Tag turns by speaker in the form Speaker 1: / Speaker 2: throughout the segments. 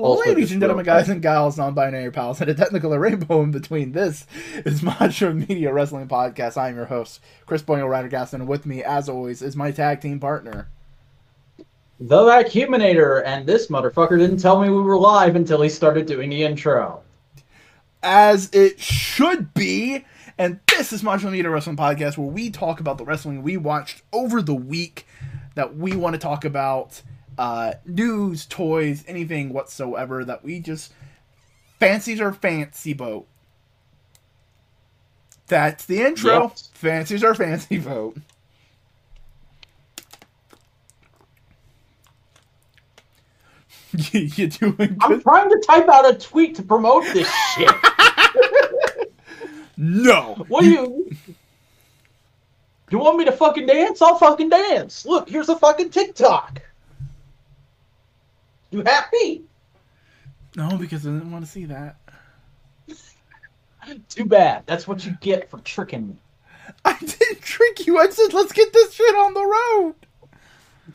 Speaker 1: Ladies and gentlemen, guys and gals, non-binary pals, and a technical rainbow in between. This is Macho Media Wrestling Podcast. I'm your host, Chris Boyle Rydergaston, and with me, as always, is my tag team partner.
Speaker 2: The Vacuuminator, and this motherfucker didn't tell me we were live until he started doing the intro.
Speaker 1: As it should be, and this is Macho Media Wrestling Podcast, where we talk about the wrestling we watched over the week that we want to talk about. Uh, news, toys, anything whatsoever that we just fancies our fancy boat. That's the intro.
Speaker 2: Yep.
Speaker 1: Fancies our fancy boat. you, you doing
Speaker 2: I'm trying to type out a tweet to promote this shit.
Speaker 1: No.
Speaker 2: What do you? You want me to fucking dance? I'll fucking dance. Look, here's a fucking TikTok. You happy?
Speaker 1: No, because I didn't want to see that.
Speaker 2: Too bad. That's what you get for tricking me.
Speaker 1: I didn't trick you. I said, let's get this shit on the road.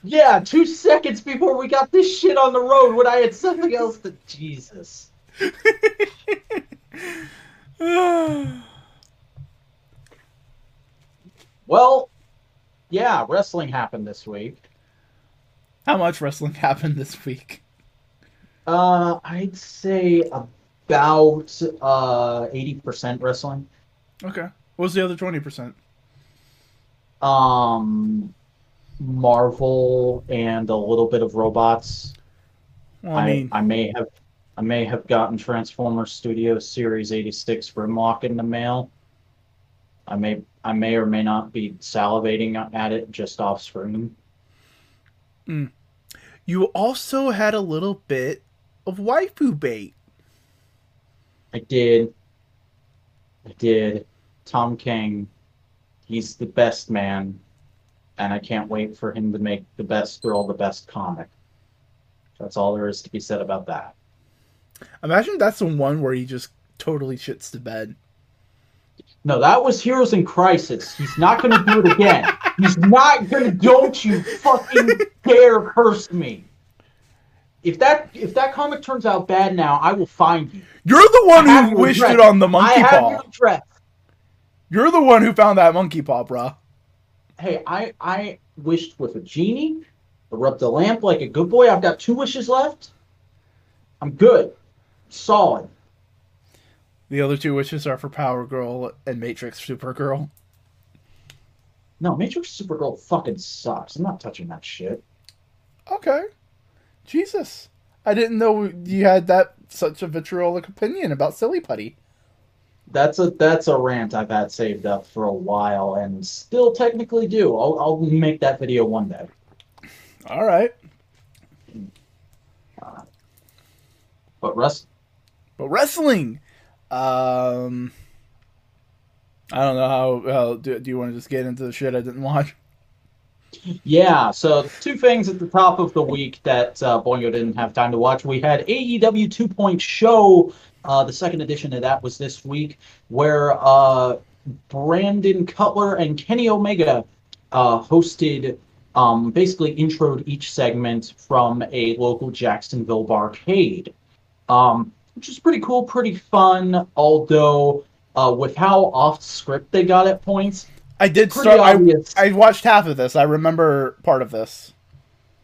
Speaker 2: Yeah, two seconds before we got this shit on the road when I had something else to. Jesus. Well, yeah, wrestling happened this week.
Speaker 1: How much wrestling happened this week?
Speaker 2: Uh, I'd say about uh eighty percent wrestling.
Speaker 1: Okay. What was the other 20%?
Speaker 2: Um, Marvel and a little bit of robots.
Speaker 1: Well, I mean,
Speaker 2: I may have I may have gotten Transformers Studio Series 86 Grimlock in the mail. I may I may or may not be salivating at it just off screen.
Speaker 1: you also had a little bit of waifu bait.
Speaker 2: I did. I did. Tom King, he's the best man, and I can't wait for him to make the best girl the best comic. That's all there is to be said about that.
Speaker 1: Imagine that's the one where he just totally shits the bed.
Speaker 2: No, that was Heroes in Crisis. He's not going to do it again. He's not going to. Don't you fucking dare curse me. If that if that comic turns out bad now, I will find you.
Speaker 1: You're the one who wished
Speaker 2: address.
Speaker 1: it on the monkey
Speaker 2: I
Speaker 1: monkey
Speaker 2: have
Speaker 1: paw.
Speaker 2: your address.
Speaker 1: You're the one who found that monkey paw, bruh.
Speaker 2: Hey, I I wished with a genie. I rubbed the lamp like a good boy. I've got two wishes left. I'm good. Solid.
Speaker 1: The other two wishes are for Power Girl and Matrix Supergirl.
Speaker 2: No, Matrix Supergirl fucking sucks. I'm not touching that shit.
Speaker 1: Okay. Jesus. I didn't know you had that such a vitriolic opinion about Silly Putty.
Speaker 2: That's a that's a rant I've had saved up for a while and still technically do. I'll I'll make that video one day.
Speaker 1: All right.
Speaker 2: But Russ,
Speaker 1: But wrestling, um, I don't know how. how do, do you want to just get into the shit I didn't watch?
Speaker 2: Yeah. So two things at the top of the week that uh, Boingo didn't have time to watch. We had AEW Two Point Show. Uh, the second edition of that was this week, where uh, Brandon Cutler and Kenny Omega uh, hosted. Um, basically, introed each segment from a local Jacksonville barcade. um, which is pretty cool, pretty fun. Although, uh, with how off script they got at points,
Speaker 1: I did
Speaker 2: pretty
Speaker 1: start. I. I watched half of this. I remember part of this.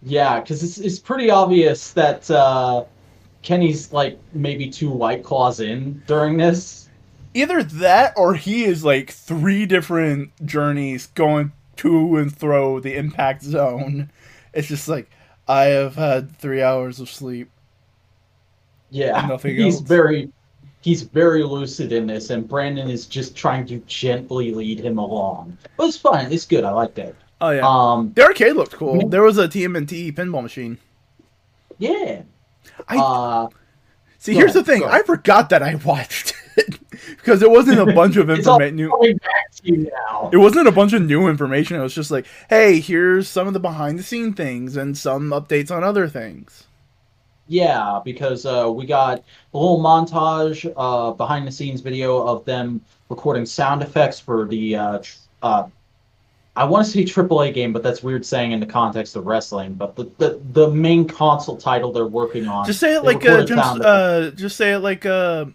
Speaker 2: yeah, because it's it's pretty obvious that uh, Kenny's like maybe two white claws in during this.
Speaker 1: Either that, or he is like three different journeys going to and through the impact zone. It's just like I have had three hours of sleep.
Speaker 2: Yeah,
Speaker 1: Nothing
Speaker 2: he's
Speaker 1: else.
Speaker 2: very he's very lucid in this, and Brandon is just trying to gently lead him along. But it's fun. It's good. I like that.
Speaker 1: Oh yeah,
Speaker 2: Um,
Speaker 1: the arcade looked cool. There was a TMNT pinball machine.
Speaker 2: yeah.
Speaker 1: I
Speaker 2: uh,
Speaker 1: see. Here's the thing. I forgot that I watched it because it wasn't a bunch of information. New.
Speaker 2: coming back to you now.
Speaker 1: It wasn't a bunch of new information. It was just like, hey, here's some of the behind the scene things and some updates on other things.
Speaker 2: Yeah, because uh, we got a little montage, uh, behind the scenes video of them recording sound effects for the uh, tr- uh, I want to say AAA game, but that's weird saying in the context of wrestling. But the the, the main console title they're working on.
Speaker 1: Just say it like uh,
Speaker 2: recorded
Speaker 1: Jim, uh, just say it like uh,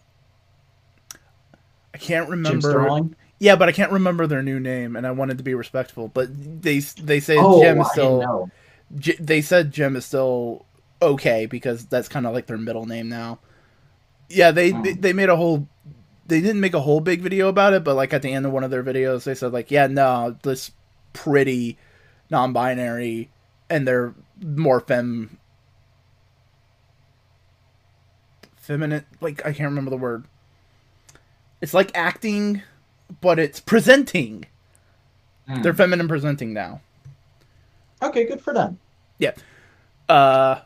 Speaker 1: I can't
Speaker 2: Jim
Speaker 1: remember.
Speaker 2: Sterling.
Speaker 1: Yeah, but I can't remember their new name, and I wanted to be respectful. But they they say
Speaker 2: Oh,
Speaker 1: Jim is
Speaker 2: I
Speaker 1: still.
Speaker 2: know.
Speaker 1: J- they said Jim is still okay because that's kind of like their middle name now. Yeah, they,
Speaker 2: Hmm.
Speaker 1: they they made a whole. They didn't make a whole big video about it, but like at the end of one of their videos, they said like, yeah, no, this pretty non-binary, and they're more fem. Feminine, like I can't remember the word. It's like acting, but it's presenting.
Speaker 2: Hmm.
Speaker 1: They're feminine presenting now.
Speaker 2: Okay, good for them. Yeah.
Speaker 1: Uh,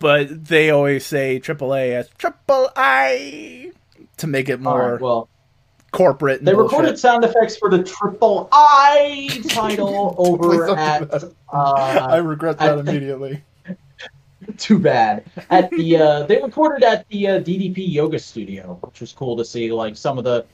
Speaker 1: but they always say AAA as triple I to make it more
Speaker 2: right, well,
Speaker 1: corporate. And
Speaker 2: they
Speaker 1: bullshit.
Speaker 2: recorded sound effects for the Triple I title over at. Uh,
Speaker 1: I regret that immediately.
Speaker 2: Too bad. At the uh, they recorded at the uh, DDP Yoga Studio, which was cool to see. Like some of the,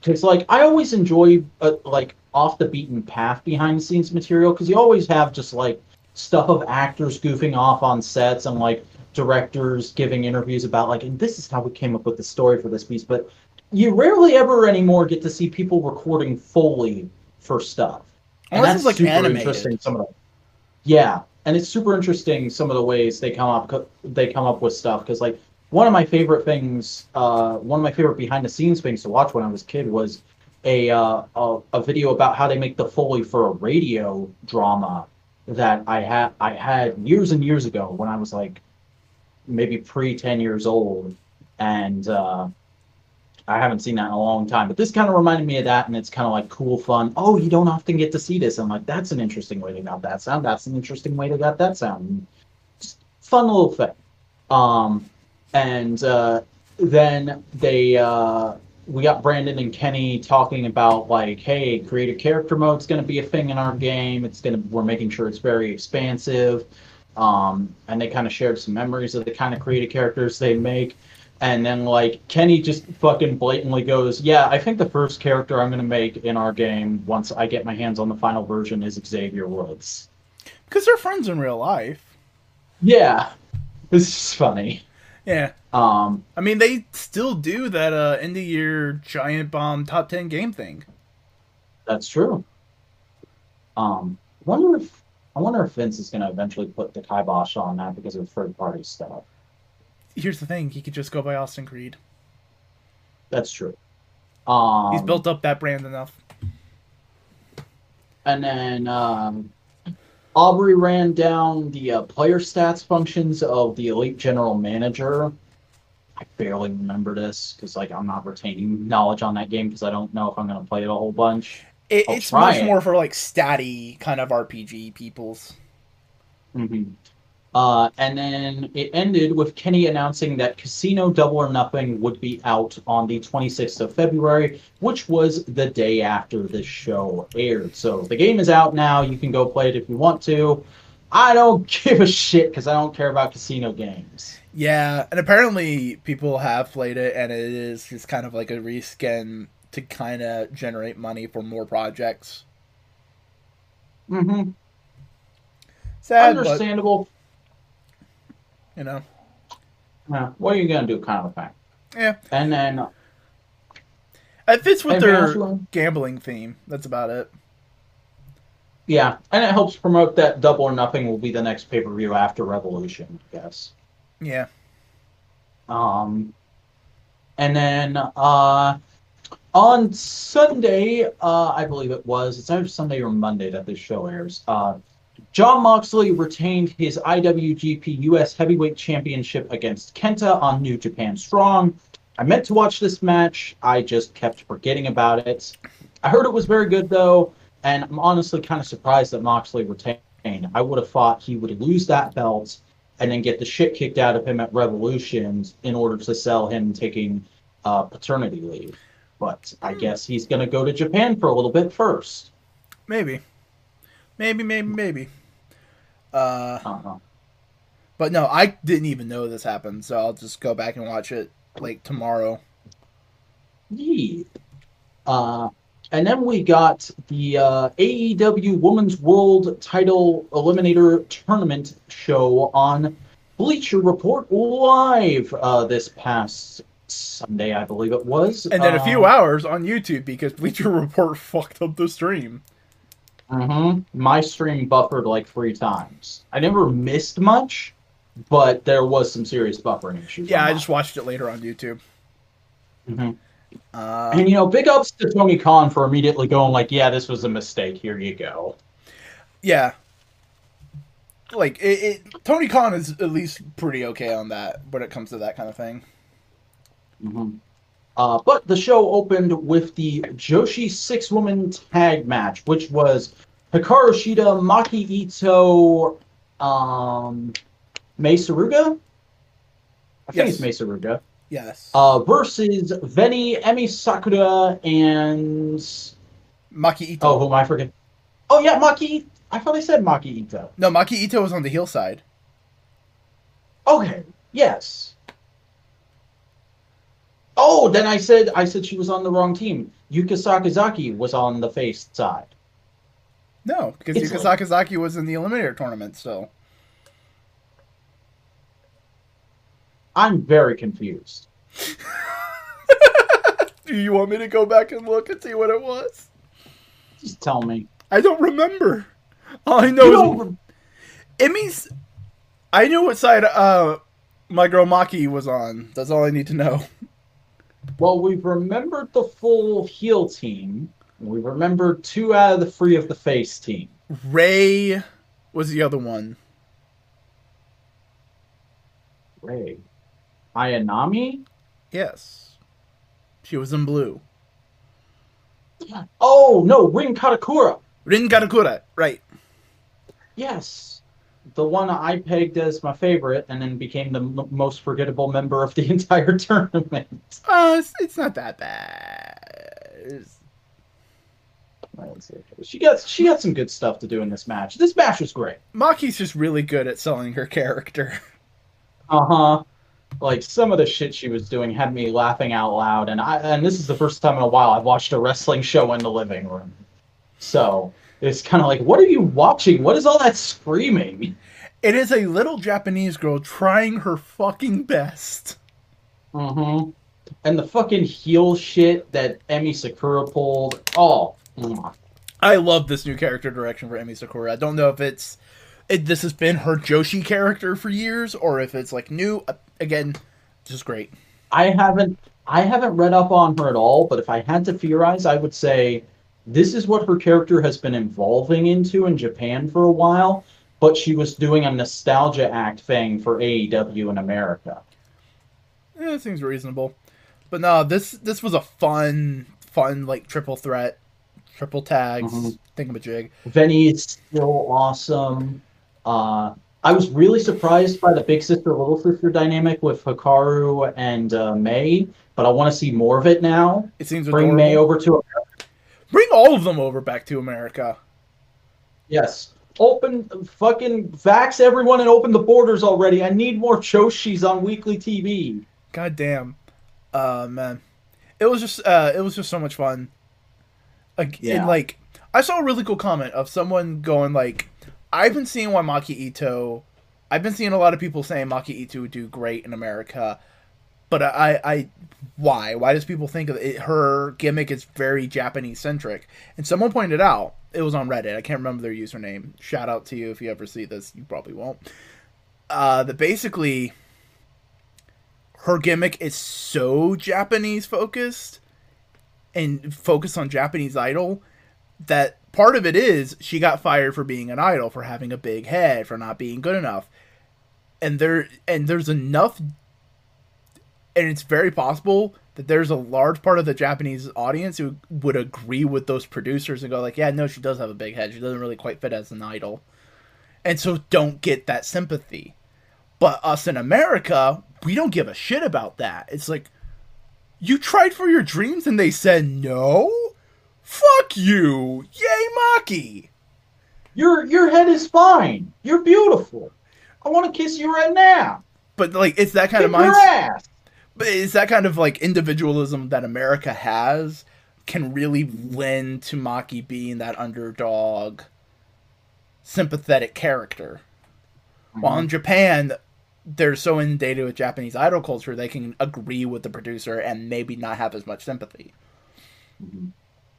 Speaker 2: because like I always enjoy uh, like off the beaten path behind the scenes material because you always have just like stuff of actors goofing off on sets and like directors giving interviews about like and this is how we came up with the story for this piece. But you rarely ever anymore get to see people recording fully for stuff. And
Speaker 1: Unless
Speaker 2: that's
Speaker 1: it's, like,
Speaker 2: super
Speaker 1: animated.
Speaker 2: interesting. Some of the, yeah, and it's super interesting some of the ways they come up they come up with stuff because like one of my favorite things, uh, one of my favorite behind the scenes things to watch when I was a kid was a uh, a, a video about how they make the foley for a radio drama that I had I had years and years ago when I was like maybe pre ten years old, and uh, I haven't seen that in a long time. But this kind of reminded me of that, and it's kind of like cool, fun. Oh, you don't often get to see this. I'm like, that's an interesting way to got that sound. That's an interesting way to got that sound. Just fun little thing. Um, and uh, then they uh, we got Brandon and Kenny talking about like, hey, creative character mode's going to be a thing in our game. It's going to we're making sure it's very expansive. Um, and they kind of shared some memories of the kind of creative characters they make. And then like Kenny just fucking blatantly goes, "Yeah, I think the first character I'm gonna make in our game once I get my hands on the final version is Xavier Woods."
Speaker 1: Because they're friends in real life.
Speaker 2: Yeah, it's just funny.
Speaker 1: Yeah.
Speaker 2: Um,
Speaker 1: I mean, they still do that uh, end of year giant bomb top 10 game thing.
Speaker 2: that's true. Um, wonder if I wonder if Vince is gonna eventually put the kibosh on that because of third party stuff.
Speaker 1: Here's the thing he could just go by Austin Creed.
Speaker 2: That's true. Um,
Speaker 1: He's built up that brand enough.
Speaker 2: And then um, Aubrey ran down the uh, player stats functions of the Elite General Manager. I barely remember this because like I'm not retaining knowledge on that game because I don't know if I'm going to play it a whole bunch.
Speaker 1: It, it's much
Speaker 2: it.
Speaker 1: more for like statty kind of RPG peoples.
Speaker 2: hmm Uh, and then it ended with Kenny announcing that Casino Double or Nothing would be out on the 26th of February, which was the day after this show aired. So the game is out now. You can go play it if you want to. I don't give a shit because I don't care about casino games.
Speaker 1: Yeah, and apparently people have played it, and it is just kind of like a reskin to kind of generate money for more projects.
Speaker 2: Mm-hmm.
Speaker 1: Sad, but
Speaker 2: Understandable.
Speaker 1: you know,
Speaker 2: Yeah, what are you gonna do, kind of thing.
Speaker 1: yeah,
Speaker 2: And then
Speaker 1: it fits with their gambling theme. That's about it.
Speaker 2: yeah, and it helps promote that Double or Nothing will be the next pay per view after Revolution. I guess.
Speaker 1: Yeah,
Speaker 2: Um, and then uh, on Sunday, uh, I believe it was, it's either Sunday or Monday that this show airs. Uh, Jon Moxley retained his IWGP US Heavyweight Championship against Kenta on New Japan Strong. I meant to watch this match, I just kept forgetting about it. I heard it was very good though, and I'm honestly kind of surprised that Moxley retained. I would have thought he would lose that belt and then get the shit kicked out of him at Revolutions in order to sell him taking uh, paternity leave. But I guess he's going to go to Japan for a little bit first.
Speaker 1: maybe, maybe, maybe, maybe. Uh,
Speaker 2: Uh-huh.
Speaker 1: but no, I didn't even know this happened, so I'll just go back and watch it like tomorrow.
Speaker 2: Yeah. Uh, and then we got the uh, AEW Women's World Title Eliminator Tournament show on Bleacher Report Live uh, this past Sunday, I believe it was.
Speaker 1: And then a few
Speaker 2: Uh,
Speaker 1: hours on YouTube because Bleacher Report fucked up the stream.
Speaker 2: mhm. My stream buffered like three times. I never missed much, but there was some serious buffering issues.
Speaker 1: Yeah, I just watched it later on YouTube.
Speaker 2: Mhm.
Speaker 1: Uh,
Speaker 2: And you know, big ups to Tony Khan for immediately going like, "Yeah, this was a mistake. Here you go."
Speaker 1: yeah. Like it, it, Tony Khan is at least pretty okay on that when it comes to that kind of thing.
Speaker 2: Mhm. Uh, but the show opened with the Joshi six woman tag match, which was Hikaru Shida, Maki Itoh, um, Mei Suruga. I think
Speaker 1: Yes.
Speaker 2: it's Mei Suruga.
Speaker 1: Yes.
Speaker 2: Uh, versus Veni, Emi Sakura, and
Speaker 1: Maki Itoh.
Speaker 2: oh, who am I forgetting? Oh yeah, Maki. I thought I said Maki Itoh.
Speaker 1: No, Maki Itoh was on the heel side.
Speaker 2: Okay. Yes. Oh, then I said I said she was on the wrong team. Yuka Sakazaki was on the face side.
Speaker 1: No, because
Speaker 2: It's
Speaker 1: Yuka
Speaker 2: like-
Speaker 1: Sakazaki was in the Eliminator tournament still.
Speaker 2: I'm very confused.
Speaker 1: Do you want me to go back and look and see what it was?
Speaker 2: Just tell me.
Speaker 1: I don't remember. All I know
Speaker 2: You
Speaker 1: is
Speaker 2: re-
Speaker 1: Emmy's. I knew what side uh my girl Maki was on. That's all I need to know.
Speaker 2: Well, we've remembered the full heel team. We've remembered two out of the three of the face team.
Speaker 1: Ray was the other one.
Speaker 2: Ray. Ayanami?
Speaker 1: Yes, she was in blue.
Speaker 2: Oh, no, Rin Kadokura.
Speaker 1: Rin Kadokura, right?
Speaker 2: Yes. The one I pegged as my favorite and then became the m- most forgettable member of the entire tournament.
Speaker 1: Uh, it's, it's not that bad.
Speaker 2: She got she got some good stuff to do in this match. This match was great.
Speaker 1: Maki's just really good at selling her character.
Speaker 2: Uh-huh. Like some of the shit she was doing had me laughing out loud and I and this is the first time in a while I've watched a wrestling show in the living room. So, it's kind of like what are you watching? What is all that screaming?
Speaker 1: It is a little Japanese girl trying her fucking best.
Speaker 2: Mhm. And the fucking heel shit that Emi Sakura pulled. Oh.
Speaker 1: I love this new character direction for Emi Sakura. I don't know if it's it, this has been her Joshi character for years or if it's like new. Uh, Again, just great.
Speaker 2: I haven't I haven't read up on her at all, but if I had to theorize, I would say this is what her character has been evolving into in Japan for a while, but she was doing a nostalgia act thing for AEW in America.
Speaker 1: Yeah, it seems reasonable. But no, this this was a fun, fun like triple threat, triple tags
Speaker 2: Mhm.
Speaker 1: thingamajig.
Speaker 2: Venny is still awesome. Uh, I was really surprised by the big sister little sister dynamic with Hikaru and uh, May, but I want to see more of it now.
Speaker 1: It seems
Speaker 2: Bring
Speaker 1: adorable.
Speaker 2: May over to
Speaker 1: Bring all of them over back to America.
Speaker 2: Yes. Open fucking vax everyone and open the borders already. I need more Joshis on weekly TV.
Speaker 1: God damn. Uh man. It was just uh it was just so much fun. Like
Speaker 2: Yeah.
Speaker 1: and like I saw a really cool comment of someone going like I've been seeing why Maki Itoh I've been seeing a lot of people saying Maki Itoh would do great in America. But I, I, why? Why does people think of it? Her gimmick is very Japanese centric, and someone pointed out it was on Reddit. I can't remember their username. Shout out to you if you ever see this. You probably won't. Uh, that basically her gimmick is so Japanese focused and focused on Japanese idol that part of it is she got fired for being an idol for having a big head for not being good enough and there and there's enough and it's very possible that there's a large part of the Japanese audience who would agree with those producers and go like, yeah, no, she does have a big head. She doesn't really quite fit as an idol. And so don't get that sympathy. But us in America, we don't give a shit about that. It's like you tried for your dreams and they said no? Fuck you. Yay, Maki.
Speaker 2: Your your head is fine. You're beautiful. I want to kiss you right now.
Speaker 1: But like it's that kind
Speaker 2: Kick
Speaker 1: of mindset. But it's that kind of like individualism that America has can really lend to Maki being that underdog, sympathetic character. Mm-hmm. While in Japan, they're so inundated with Japanese idol culture, they can agree with the producer and maybe not have as much sympathy. Mm-hmm.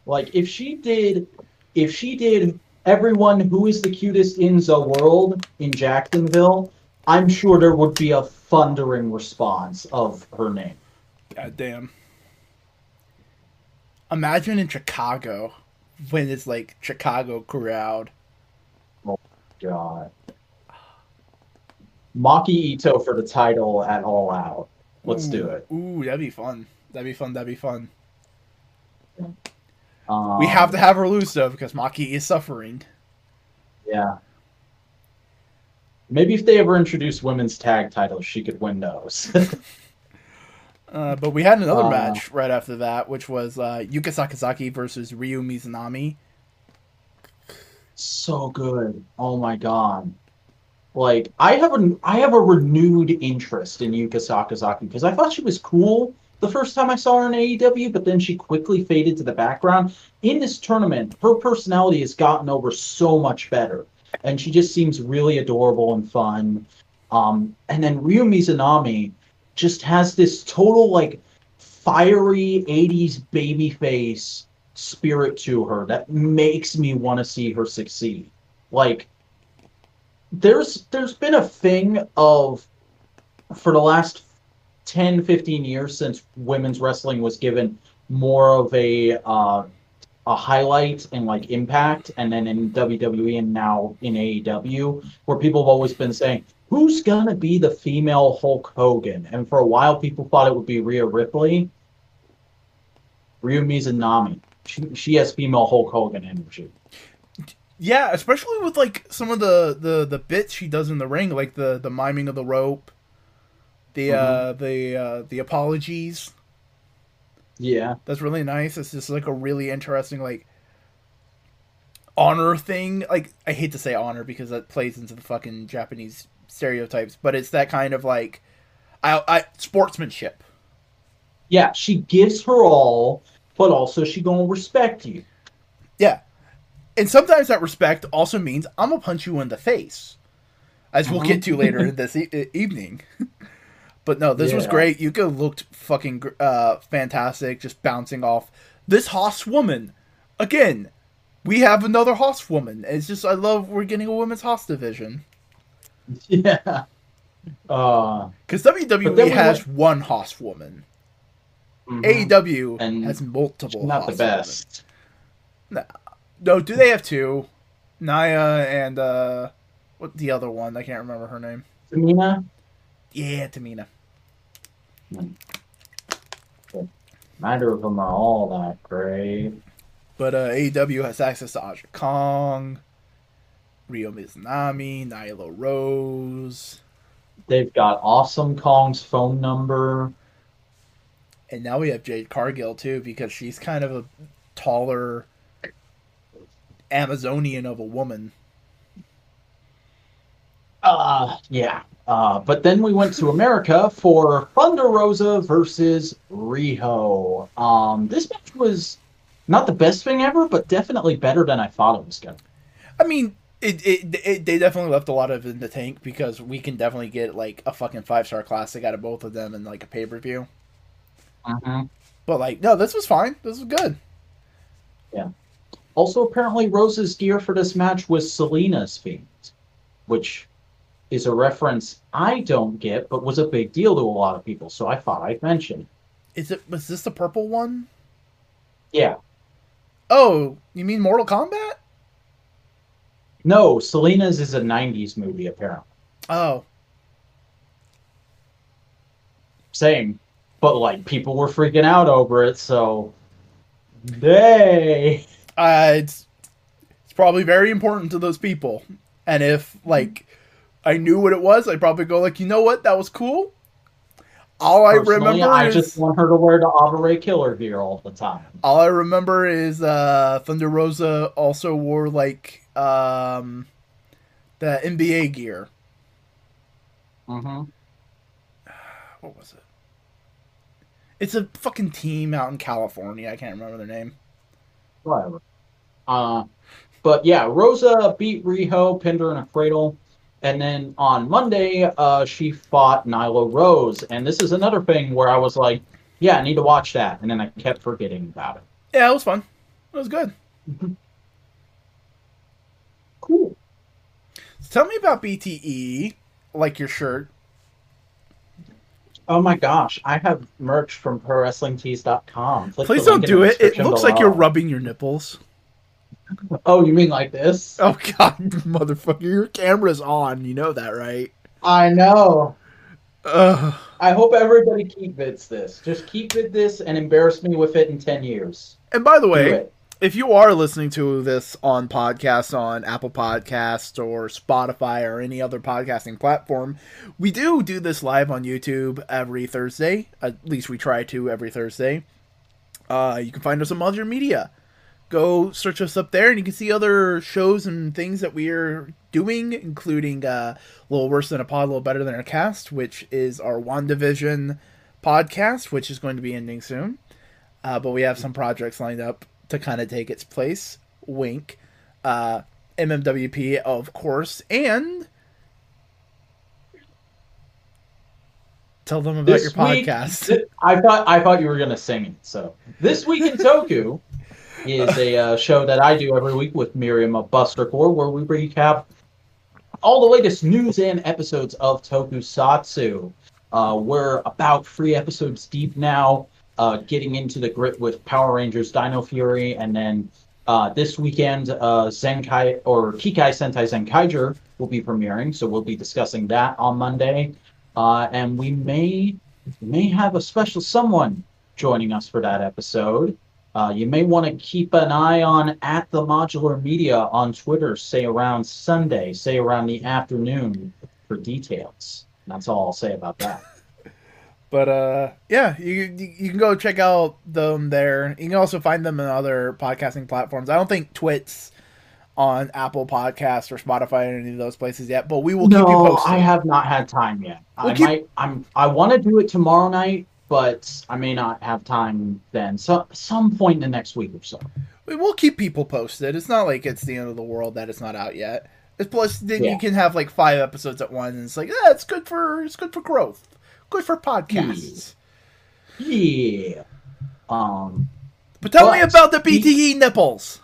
Speaker 2: Like if she did, if she did everyone who is the cutest in the world in Jacksonville, I'm sure there would be a thundering response of her name.
Speaker 1: God damn. Imagine in Chicago when it's like Chicago crowd.
Speaker 2: Oh god. Maki Itoh for the title at All Out. Let's do it.
Speaker 1: Ooh, that'd be fun. That'd be fun. That'd be fun.
Speaker 2: Um,
Speaker 1: we have to have her lose though because Maki is suffering.
Speaker 2: Yeah. Maybe if they ever introduce women's tag titles, she could win those.
Speaker 1: Uh, but we had another
Speaker 2: Uh.
Speaker 1: match right after that, which was uh, Yuka Sakazaki versus Ryo Mizunami.
Speaker 2: so good. Oh my god. Like I have a I have a renewed interest in Yuka Sakazaki because I thought she was cool the first time I saw her in AEW, but then she quickly faded to the background. In this tournament, her personality has gotten over so much better, and she just seems really adorable and fun. Um, and then Ryo Mizunami just has this total like fiery 80s baby face spirit to her that makes me want to see her succeed. Like there's there's been a thing of for the last 10 15 years since women's wrestling was given more of a uh, a highlight and like impact and then in WWE and now in AEW where people have always been saying who's gonna be the female Hulk Hogan? And for a while people thought it would be Rhea Ripley. Ryo Mizunami. She, she has female Hulk Hogan energy.
Speaker 1: Yeah, especially with like some of the, the, the bits she does in the ring, like the, the miming of the rope, the uh, the uh, the apologies.
Speaker 2: Yeah
Speaker 1: That's really nice. It's just like a really interesting like honor thing. Like I hate to say honor because that plays into the fucking Japanese stereotypes, but it's that kind of like I, I sportsmanship.
Speaker 2: Yeah, she gives her all, but also she gonna respect you.
Speaker 1: Yeah. And sometimes that respect also means I'm gonna punch you in the face, as we'll get to later this e- evening. but no, this was great. Yuka looked fucking uh, fantastic, just bouncing off this Hoss woman. Again, we have another Hoss woman. It's just I love we're getting a women's Hoss division
Speaker 2: Yeah. Uh,
Speaker 1: because
Speaker 2: But
Speaker 1: WWE has
Speaker 2: went-
Speaker 1: one Hoss woman.
Speaker 2: mhm.
Speaker 1: AEW
Speaker 2: And
Speaker 1: has multiple.
Speaker 2: not the
Speaker 1: women.
Speaker 2: best.
Speaker 1: No, do they have two? Nia and uh, what the other one? I can't remember her name.
Speaker 2: Tamina,
Speaker 1: Yeah, Tamina.
Speaker 2: Neither of them are all that great.
Speaker 1: But uh, AEW has access to Aja Kong, Ryo Mizunami, Nyla Rose,
Speaker 2: They've got Awesome Kong's phone number.
Speaker 1: and now we have Jade Cargill too because she's kind of a taller Amazonian of a woman.
Speaker 2: Uh, yeah. Uh, but then we went to America for Thunder Rosa versus Riho. Um, this match was not the best thing ever, but definitely better than I thought it was gonna.
Speaker 1: I mean, it, it, it they definitely left a lot of it in the tank because we can definitely get like a fucking five star classic out of both of them in like a pay per view.
Speaker 2: Mm-hmm.
Speaker 1: But like, no, this was fine. This was good. Yeah.
Speaker 2: Also, apparently, Rose's gear for this match was Selena's feet, which is a reference I don't get, but was a big deal to a lot of people. So I thought I'd mention.
Speaker 1: Is it was this the purple one?
Speaker 2: Yeah.
Speaker 1: Oh, you mean Mortal Kombat?
Speaker 2: No, Selena's is a '90s movie, apparently.
Speaker 1: Oh,
Speaker 2: Same, but like people were freaking out over it, so they.
Speaker 1: uh, it's it's probably very important to those people. And if like I knew what it was, I'd probably go like, you know what, that was cool. All I remember
Speaker 2: I
Speaker 1: is
Speaker 2: just want her to wear the Ave Killer gear all the time.
Speaker 1: all I remember is uh, Thunder Rosa also wore like um, the NBA gear.
Speaker 2: Mm-hmm.
Speaker 1: What was it? It's a fucking team out in California. I can't remember their name.
Speaker 2: whatever. Uh, but yeah, Rosa beat Riho, pinned her in a cradle. And then on Monday, uh, she fought Nyla Rose. And this is another thing where I was like, yeah, I need to watch that. And then I kept forgetting about it.
Speaker 1: Yeah, it was fun. It was good.
Speaker 2: Cool.
Speaker 1: So tell me about BTE, like your shirt.
Speaker 2: Oh my gosh, I have merch from ProWrestlingTees.com. Click
Speaker 1: Please don't do it. It
Speaker 2: description
Speaker 1: looks like you're rubbing your nipples.
Speaker 2: Oh, you mean like this?
Speaker 1: Oh god, motherfucker, your camera's on. You know that, right?
Speaker 2: I know.
Speaker 1: Ugh.
Speaker 2: I hope everybody keep vids this. Just keep vid this and embarrass me with it in 10 years.
Speaker 1: And by the way, if you are listening to this on podcasts on Apple Podcasts or Spotify or any other podcasting platform, we do do this live on YouTube every Thursday. At least we try to every Thursday. Uh, you can find us on other media. Go search us up there, and you can see other shows and things that we are doing, including uh, a little worse than a pod, a little better than a cast, which is our WandaVision podcast, which is going to be ending soon. Uh, but we have some projects lined up to kind of take its place. Wink. Uh, MMWP, of course, and tell them about
Speaker 2: This
Speaker 1: your
Speaker 2: week-
Speaker 1: podcast.
Speaker 2: th- I thought I thought you were gonna sing it. So this week in Toku is a uh, show that I do every week with Miriam of Buster Core, where we recap all the latest news and episodes of Tokusatsu. Uh, we're about three episodes deep now, uh, getting into the grit with Power Rangers Dino Fury, and then uh, this weekend, uh, Zenkai or Kikai Sentai Zenkaiger will be premiering, so we'll be discussing that on Monday. Uh, and we may may have a special someone joining us for that episode. Uh, you may want to keep an eye on at the Modular Media on Twitter, say around Sunday, say around the afternoon for details. That's all I'll say about that.
Speaker 1: But uh, yeah, you, you you can go check out them there. You can also find them in other podcasting platforms. I don't think Twit's on Apple Podcasts or Spotify or any of those places yet, but we will keep you
Speaker 2: no,
Speaker 1: posted.
Speaker 2: I have not had time yet.
Speaker 1: We'll
Speaker 2: I
Speaker 1: keep-
Speaker 2: might. I'm. I want to do it tomorrow night, but I may not have time then. So some point in the next week or so.
Speaker 1: We will keep people posted. It's not like it's the end of the world that it's not out yet. It's plus then you can have like five episodes at once, and it's like yeah, it's good for it's good for growth, good for podcasts.
Speaker 2: Yeah. Um.
Speaker 1: But tell me about the BTE nipples.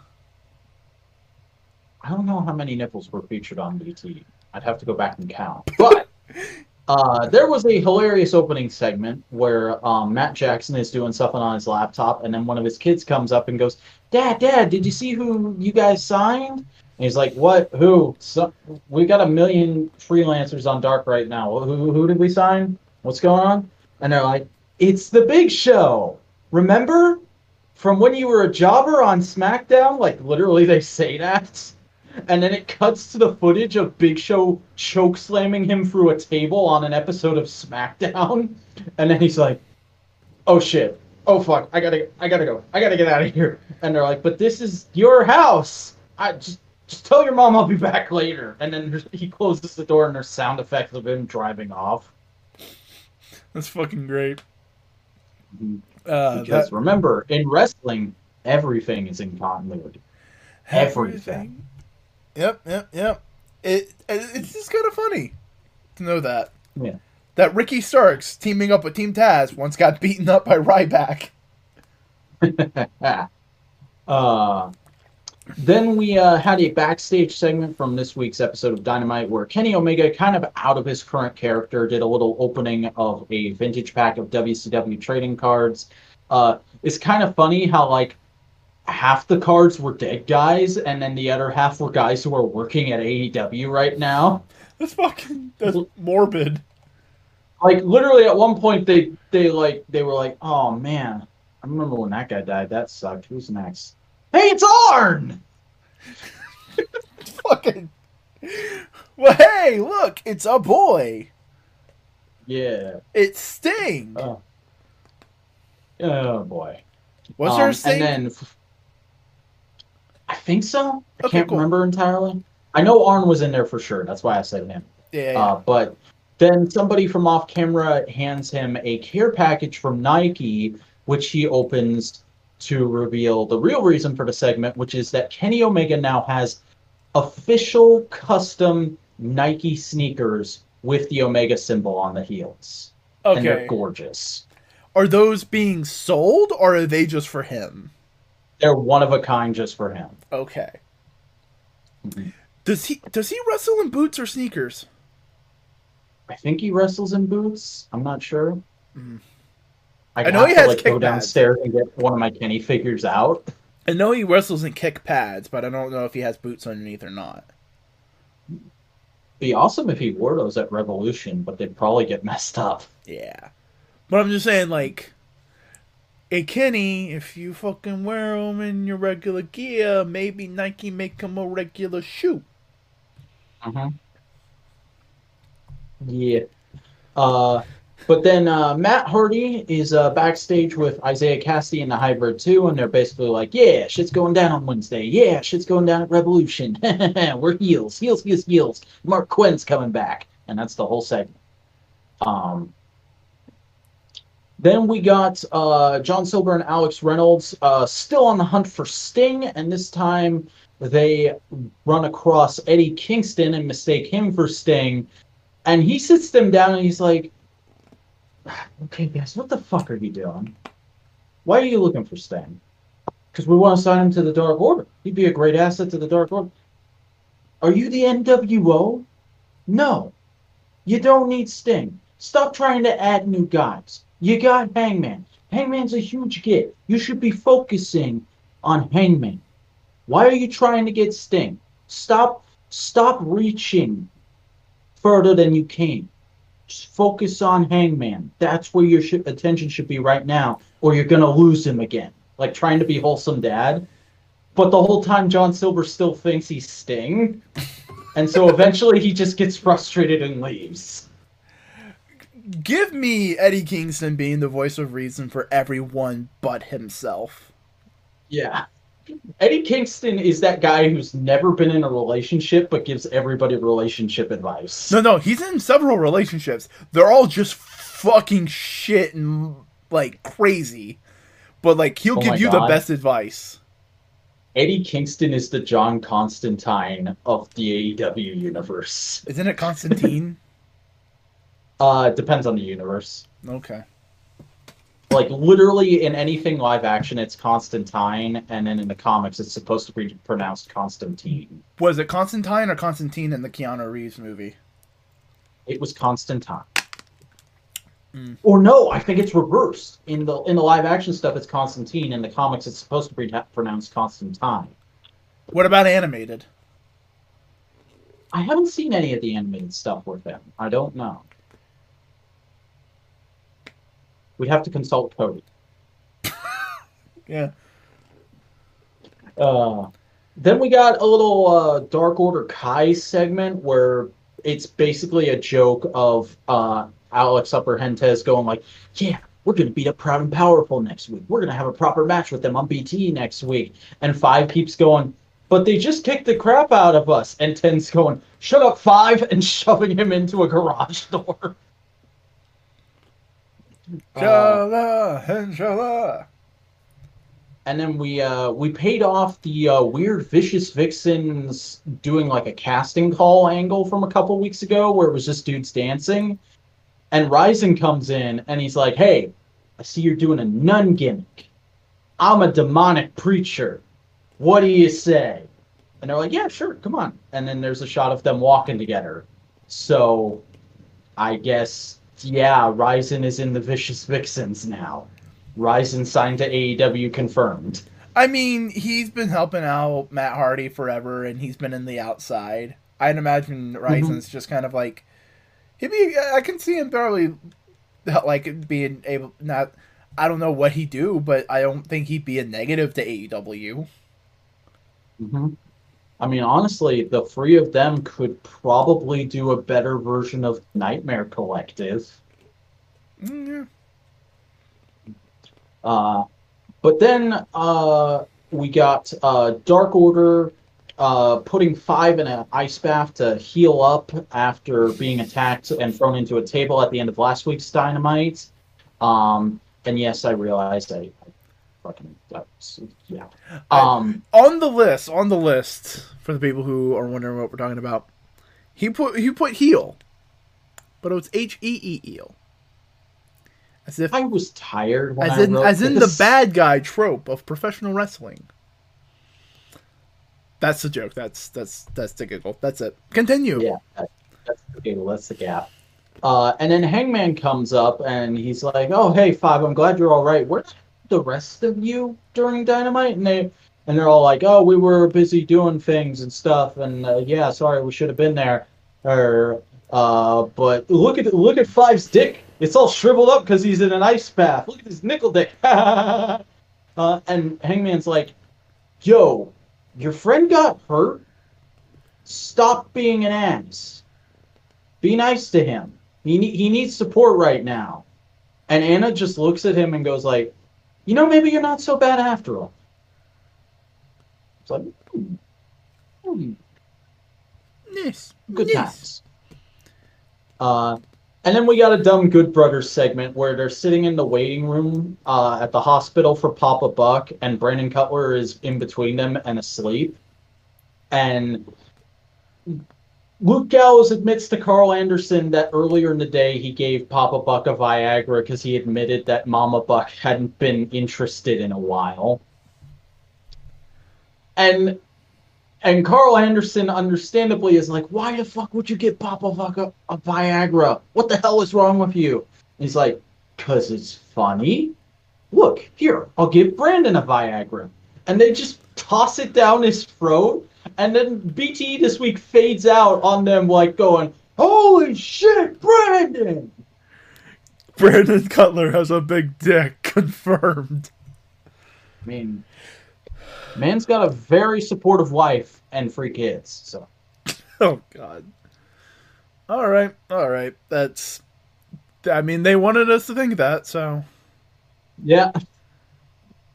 Speaker 2: I don't know how many nipples were featured on BTE. I'd have to go back and count. But uh, there was a hilarious opening segment where um, Matt Jackson is doing something on his laptop, and then one of his kids comes up and goes, "Dad, Dad, did you see who you guys signed?" And he's like, "What? Who? So, we got a million freelancers on Dark right now. Who, who did we sign? What's going on?" And they're like, "It's the Big Show. Remember from when you were a jobber on SmackDown? Like literally, they say that." And then it cuts to the footage of Big Show choke slamming him through a table on an episode of SmackDown, and then he's like, "Oh shit! Oh fuck! I gotta, I gotta go! I gotta get out of here!" And they're like, "But this is your house. I just, just tell your mom I'll be back later." And then he closes the door, and there's sound effects of him driving off.
Speaker 1: That's fucking great. Uh,
Speaker 2: Because
Speaker 1: that-
Speaker 2: remember, in wrestling, everything is in continuity. Everything.
Speaker 1: Yep, yep, yep. It, it it's just kind of funny to know that.
Speaker 2: Yeah.
Speaker 1: That Ricky Starks teaming up with Team Taz once got beaten up by Ryback.
Speaker 2: uh, then we uh, had a backstage segment from this week's episode of Dynamite where Kenny Omega, kind of out of his current character, did a little opening of a vintage pack of WCW trading cards. Uh, it's kind of funny how, like, half the cards were dead guys, and then the other half were guys who are working at AEW right now.
Speaker 1: That's fucking that's morbid.
Speaker 2: Like, literally, at one point, they, they, like, they were like, oh, man, I remember when that guy died. That sucked. Who's next? Hey, it's Arn!
Speaker 1: Fucking. Well, hey, look, it's a boy.
Speaker 2: Yeah.
Speaker 1: It's Sting.
Speaker 2: Oh. Oh boy.
Speaker 1: Was
Speaker 2: Um,
Speaker 1: there a Sting?
Speaker 2: And then I think so. I
Speaker 1: Okay,
Speaker 2: can't
Speaker 1: cool.
Speaker 2: remember entirely. I know Arn was in there for sure. That's why I said him.
Speaker 1: yeah, yeah.
Speaker 2: Uh, but then somebody from off camera hands him a care package from Nike, which he opens to reveal the real reason for the segment, which is that Kenny Omega now has official custom Nike sneakers with the Omega symbol on the heels. And they're gorgeous.
Speaker 1: Are those being sold or are they just for him?
Speaker 2: They're one of a kind just for him.
Speaker 1: Okay.
Speaker 2: Mhm.
Speaker 1: Does he does he wrestle in boots or sneakers?
Speaker 2: I think he wrestles in boots. I'm not sure.
Speaker 1: Mhm.
Speaker 2: I,
Speaker 1: I know
Speaker 2: have
Speaker 1: he
Speaker 2: to,
Speaker 1: has
Speaker 2: like
Speaker 1: kick
Speaker 2: go
Speaker 1: pads.
Speaker 2: downstairs and get one of my Kenny figures out.
Speaker 1: I know he wrestles in kick pads, but I don't know if he has boots underneath or not.
Speaker 2: Be awesome if he wore those at Revolution, but they'd probably get messed up.
Speaker 1: Yeah. But I'm just saying, like, hey, Kenny, if you fucking wear them in your regular gear, maybe Nike make them a regular shoe.
Speaker 2: Mm-hmm. Yeah. Uh, but then uh, Matt Hardy is uh, backstage with Isiah Kassidy and the Hybrid 2, and they're basically like, yeah, shit's going down on Wednesday. Yeah, shit's going down at Revolution. We're heels. Heels, heels, heels. Marq Quen's coming back. And that's the whole segment. Um, then we got uh, John Silver and Alex Reynolds uh, still on the hunt for Sting, and this time they run across Eddie Kingston and mistake him for Sting. And he sits them down and he's like, Okay, guys, what the fuck are you doing? Why are you looking for Sting? Because we want to sign him to the Dark Order. He'd be a great asset to the Dark Order. Are you the NWO? No. You don't need Sting. Stop trying to add new guys. You got Hangman. Hangman's a huge get. You should be focusing on Hangman. Why are you trying to get Sting? Stop stop reaching further than you came. Just focus on Hangman. That's where your sh- attention should be right now, or you're gonna lose him again. Like trying to be wholesome dad, but the whole time John Silver still thinks he's Sting, and so eventually he just gets frustrated and leaves.
Speaker 1: Give me Eddie Kingston being the voice of reason for everyone but himself.
Speaker 2: Yeah. Eddie Kingston is that guy who's never been in a relationship but gives everybody relationship advice.
Speaker 1: No, no, he's in several relationships. They're all just fucking shit and like crazy. But like he'll
Speaker 2: Oh
Speaker 1: give you the best advice.
Speaker 2: Eddie Kingston is the John Constantine of the AEW universe.
Speaker 1: Isn't it Constantine?
Speaker 2: Uh, it depends on the universe.
Speaker 1: okay.
Speaker 2: Like literally in anything live action, it's Constantine, and then in the comics, it's supposed to be pronounced Constantine.
Speaker 1: Was it Constantine or Constantine in the Keanu Reeves movie?
Speaker 2: It was Constantine.
Speaker 1: Mm.
Speaker 2: Or no, I think it's reversed. In the in the live action stuff, it's Constantine. In the comics, it's supposed to be pronounced Constantine.
Speaker 1: What about animated?
Speaker 2: I haven't seen any of the animated stuff with him. I don't know. We'd have to consult Cody.
Speaker 1: Yeah.
Speaker 2: Uh, then we got a little uh, Dark Order Kai segment where it's basically a joke of uh, Alex Upperhentes going like, "Yeah, we're gonna beat up Proud and Powerful next week. We're gonna have a proper match with them on BT next week." And Five keeps going, "But they just kicked the crap out of us." And Ten's going, "Shut up, Five, and shoving him into a garage door. Uh,
Speaker 1: Inshallah, inshallah.
Speaker 2: and then we uh, we paid off the uh, weird vicious vixens doing like a casting call angle from a couple weeks ago where it was just dudes dancing. And Ryzen comes in and he's like hey i see you're doing a nun gimmick. I'm a demonic preacher. What do you say? And they're like yeah sure come on. And then there's a shot of them walking together. So i guess yeah Ryzen is in the vicious vixens now Ryzen signed to AEW confirmed.
Speaker 1: I mean, he's been helping out Matt Hardy forever, and he's been in the outside. I'd imagine Ryzen's just kind of like he'd be. I can see him barely like being able. Not, I don't know what he'd do, but I don't think he'd be a negative to AEW.
Speaker 2: hmm I mean, honestly, the three of them could probably do a better version of Nightmare Collective.
Speaker 1: Mm, yeah.
Speaker 2: Uh, but then uh, we got uh, Dark Order uh, putting Five in an ice bath to heal up after being attacked and thrown into a table at the end of last week's Dynamite. Um, and yes, I realized I fucking that's, yeah.
Speaker 1: I-
Speaker 2: Um,
Speaker 1: on the list, on the list for the people who are wondering what we're talking about, he put he put heel, but it was H E E eel, as if
Speaker 2: I was tired
Speaker 1: as
Speaker 2: I
Speaker 1: in as in the bad guy trope of professional wrestling. That's the joke. That's that's that's the giggle. That's it. Continue.
Speaker 2: Yeah, that, that's the deal. That's the gap. Uh, and then Hangman comes up and he's like, "Oh, hey, Five, I'm glad you're all right. Where's the rest of you during Dynamite?" And they and they're all like, "Oh, we were busy doing things and stuff, and uh, yeah, sorry, we should have been there." Or, uh, but look at look at Five's dick. It's all shriveled up because he's in an ice bath. Look at his nickel dick. uh, and Hangman's like, "Yo, your friend got hurt. Stop being an ass." Be nice to him. He ne- he needs support right now. And Anna just looks at him and goes like, "You know, maybe you're not so bad after all." It's like, hmm, hmm,
Speaker 1: Yes.
Speaker 2: good
Speaker 1: yes.
Speaker 2: times. Uh, and then we got a dumb Good Brothers segment where they're sitting in the waiting room uh, at the hospital for Papa Buck, and Brandon Cutler is in between them and asleep. And Luke Gallows admits to Karl Anderson that earlier in the day he gave Papa Buck a Viagra because he admitted that Mama Buck hadn't been interested in a while. And and Karl Anderson understandably is like, why the fuck would you get Papa Buck a, a Viagra? What the hell is wrong with you? And he's like, cause it's funny. Look, here, I'll give Brandon a Viagra. And they just toss it down his throat and then BT this week fades out on them like going, "Holy shit, Brandon!"
Speaker 1: Brandon Cutler has a big dick. Confirmed.
Speaker 2: I mean, man's got a very supportive wife and three kids. So
Speaker 1: Oh God. All right, all right. That's. I mean, they wanted us to think that, so
Speaker 2: yeah.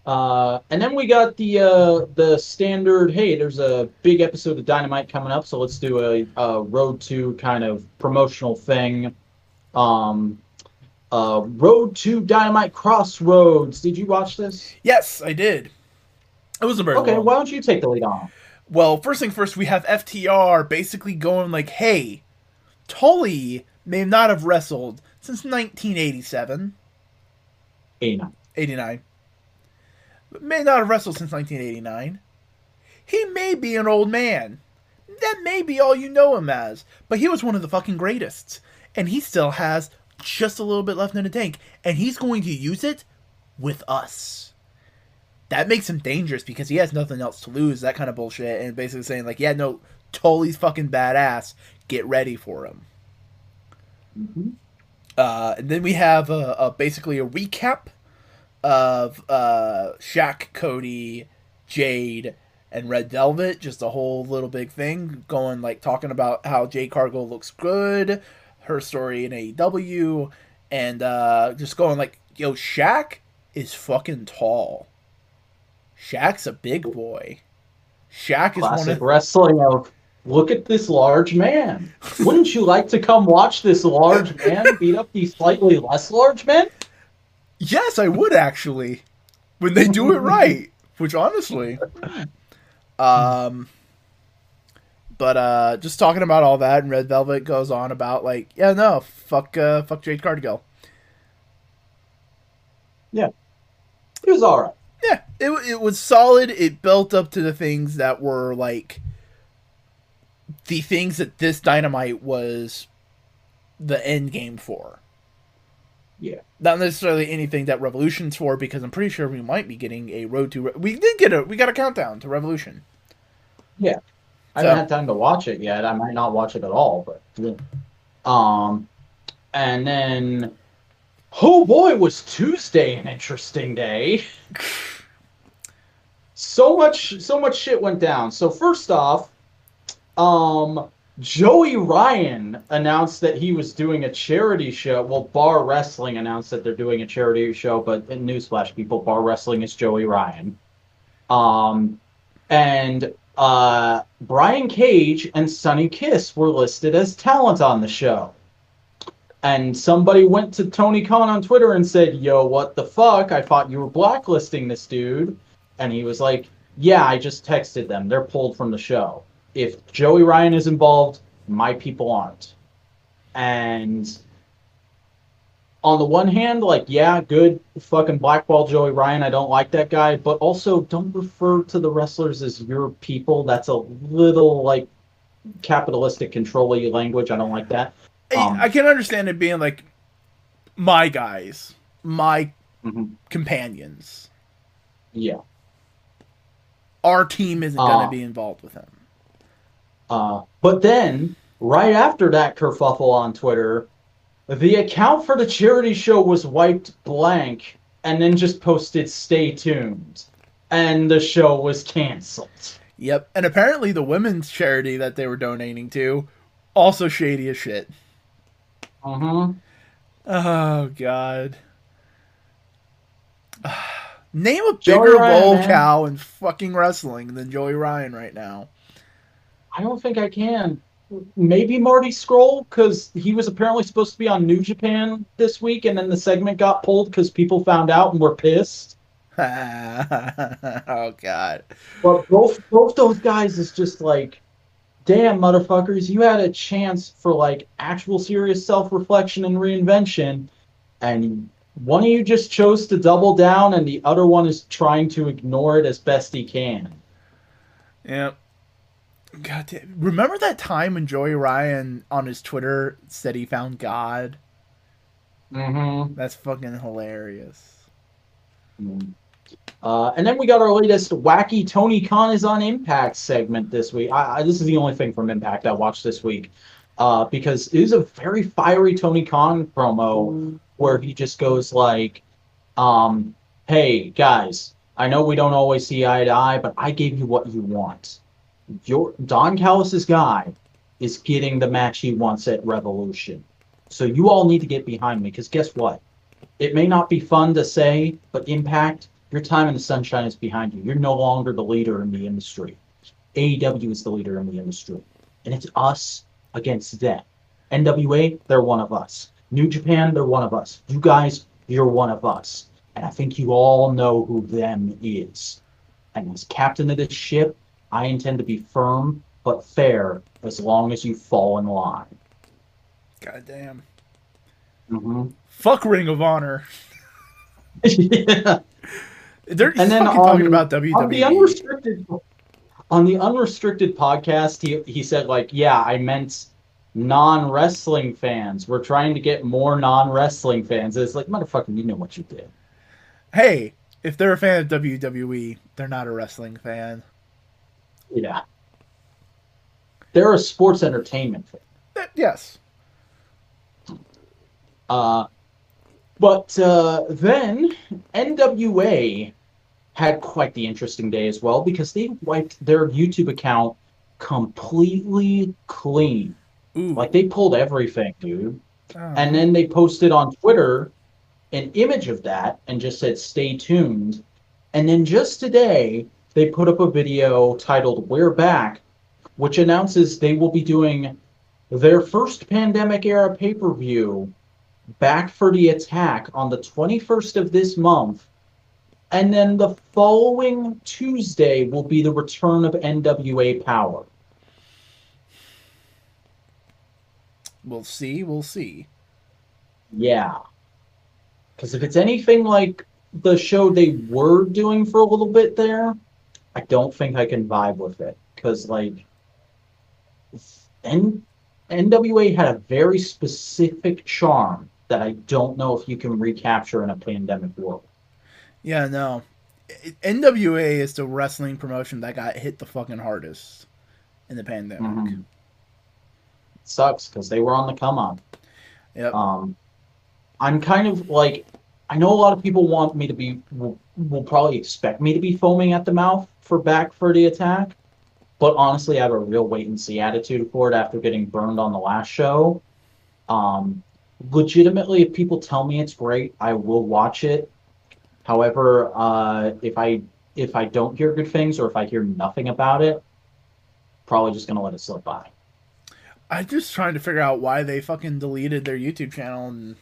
Speaker 2: Uh, and then we got the uh, the standard. Hey, there's a big episode of Dynamite coming up, so let's do a, a Road to kind of promotional thing. Um, uh, Road to Dynamite Crossroads. Did you watch this?
Speaker 1: yes, I did. It wasn't very
Speaker 2: Okay,
Speaker 1: long.
Speaker 2: why don't you take the lead on?
Speaker 1: Well, first thing first, we have FTR basically going like, "Hey, Tully may not have wrestled since 1987,
Speaker 2: Aina.
Speaker 1: 89, but may not have wrestled since 1989. He may be an old man. That may be all you know him as, but he was one of the fucking greatest, and he still has just a little bit left in the tank, and he's going to use it with us." that makes him dangerous because he has nothing else to lose, that kind of bullshit, and basically saying like, yeah, no, Tully's fucking badass. Get ready for him.
Speaker 2: Mhm.
Speaker 1: Uh, and then we have a, a basically a recap of uh, Shaq, Cody, Jade, and Red Velvet. Just a whole little big thing going like talking about how Jade Cargill looks good, her story in AEW, and uh, just going like, yo, Shaq is fucking tall. Shaq's a big boy. Shaq is one
Speaker 2: Classic
Speaker 1: of
Speaker 2: wrestling of look at this large man. Wouldn't you like to come watch this large man beat up these slightly less large men?
Speaker 1: Yes, I would actually. When they do it right, which honestly. Um but uh just talking about all that and Red Velvet goes on about like, yeah, no, fuck uh fuck Jade Cargill.
Speaker 2: It was all right.
Speaker 1: Yeah, it it was solid. It built up to the things that were like the things that this dynamite was the end game for.
Speaker 2: Yeah.
Speaker 1: Not necessarily anything that Revolution's for, because I'm pretty sure we might be getting a road to. Re- we did get a we got a countdown to Revolution. Yeah.
Speaker 2: I
Speaker 1: So-
Speaker 2: haven't had time to watch it yet. I might not watch it at all, but yeah. um, and then oh boy, was Tuesday an interesting day. so much, so much shit went down. So first off, um, Joey Ryan announced that he was doing a charity show. Well, Bar Wrestling announced that they're doing a charity show, but in newsflash, people, Bar Wrestling is Joey Ryan. Um, and uh, Brian Cage and Sonny Kiss were listed as talent on the show. And somebody went to Tony Khan on Twitter and said, Yo, what the fuck? I thought you were blacklisting this dude. And he was like, Yeah, I just texted them. They're pulled from the show. If Joey Ryan is involved, my people aren't. And on the one hand, like, yeah, good fucking blackball Joey Ryan. I don't like that guy. But also, don't refer to the wrestlers as your people. That's a little, like, capitalistic control language. I don't like that.
Speaker 1: Um, I can understand it being like my guys, my
Speaker 2: mm-hmm.
Speaker 1: companions.
Speaker 2: Yeah.
Speaker 1: Our team isn't uh, going to be involved with him.
Speaker 2: Uh, but then, right after that kerfuffle on Twitter, the account for the charity show was wiped blank and then just posted stay tuned. And the show was canceled.
Speaker 1: Yep. And apparently the women's charity that they were donating to also shady as shit.
Speaker 2: Uh-huh.
Speaker 1: Oh god. Name a bigger lolcow in fucking wrestling than Joey Ryan right now.
Speaker 2: I don't think I can. Maybe Marty Scurll because he was apparently supposed to be on New Japan this week, and then the segment got pulled because people found out and were pissed.
Speaker 1: oh God!
Speaker 2: But both both those guys is just like, damn motherfuckers, you had a chance for like actual serious self reflection and reinvention, and one of you just chose to double down, and the other one is trying to ignore it as best he can.
Speaker 1: Yep. God damn. Remember that time when Joey Ryan on his Twitter said he found God?
Speaker 2: Mm-hmm.
Speaker 1: That's fucking hilarious.
Speaker 2: Mm. Uh, and then we got our latest wacky Tony Khan is on Impact segment this week. I, I, this is the only thing from Impact I watched this week uh, because it is a very fiery Tony Khan promo where he just goes like, um, "Hey guys, I know we don't always see eye to eye, but I gave you what you want. Your Don Callis's guy is getting the match he wants at Revolution, so you all need to get behind me because guess what? It may not be fun to say, but Impact." Your time in the sunshine is behind you. You're no longer the leader in the industry. AEW is the leader in the industry. And it's us against them. NWA, they're one of us. New Japan, they're one of us. You guys, you're one of us. And I think you all know who them is. And as captain of this ship, I intend to be firm but fair as long as you fall in line.
Speaker 1: Goddamn.
Speaker 2: Mm-hmm.
Speaker 1: Fuck Ring of Honor.
Speaker 2: yeah.
Speaker 1: They're and then talking about WWE.
Speaker 2: On the unrestricted on the unrestricted podcast, he he said like, yeah, I meant non wrestling fans. We're trying to get more non wrestling fans. It's like, motherfucker, you know what you did.
Speaker 1: Hey, if they're a fan of WWE, they're not a wrestling fan.
Speaker 2: Yeah. They're a sports entertainment fan.
Speaker 1: Uh, yes.
Speaker 2: Uh, but uh, then NWA had quite the interesting day as well because they wiped their YouTube account completely clean. Like they pulled everything, dude.
Speaker 1: Oh.
Speaker 2: And then they posted on Twitter an image of that and just said stay tuned. And then just today they put up a video titled We're Back, which announces they will be doing their first pandemic era pay-per-view back for the attack on the 21st of this month and then the following Tuesday will be the return of NWA Power.
Speaker 1: We'll see. We'll see.
Speaker 2: Yeah. Because if it's anything like the show they were doing for a little bit there, I don't think I can vibe with it. Because, like, N- NWA had a very specific charm that I don't know if you can recapture in a pandemic world.
Speaker 1: Yeah, no. NWA is the wrestling promotion that got hit the fucking hardest in the pandemic.
Speaker 2: Mm-hmm. sucks because they were on the come on.
Speaker 1: Yep.
Speaker 2: Um, I'm kind of like, I know a lot of people want me to be, will, probably expect me to be foaming at the mouth for back for the attack, but honestly, I have a real wait and see attitude for it after getting burned on the last show. Um, legitimately, if people tell me it's great, I will watch it However, uh, if I if I don't hear good things or if I hear nothing about it, probably just gonna let it slip by.
Speaker 1: I'm just trying to figure out why they fucking deleted their YouTube channel and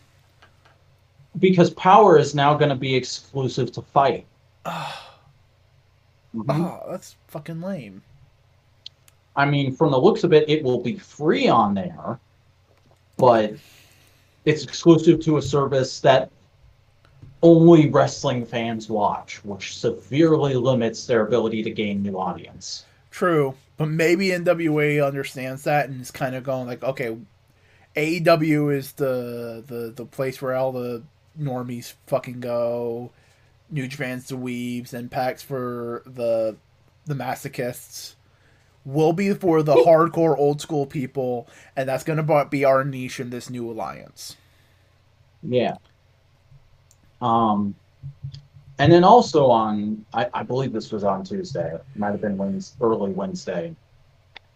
Speaker 2: because Power is now going to be exclusive to FITE.
Speaker 1: oh,
Speaker 2: Mhm.
Speaker 1: that's fucking lame.
Speaker 2: I mean, from the looks of it, it will be free on there, but it's exclusive to a service that only wrestling fans watch, which severely limits their ability to gain new audience.
Speaker 1: True, but maybe NWA understands that and is kind of going like, okay, AEW is the the the place where all the normies fucking go. New Japan's the weebs, Impact's for the the masochists. Will be for the hardcore old school people, and that's gonna be our niche in this new alliance.
Speaker 2: Yeah. Um, and then also on, I, I believe this was on Tuesday. It might have been Wednesday, early Wednesday.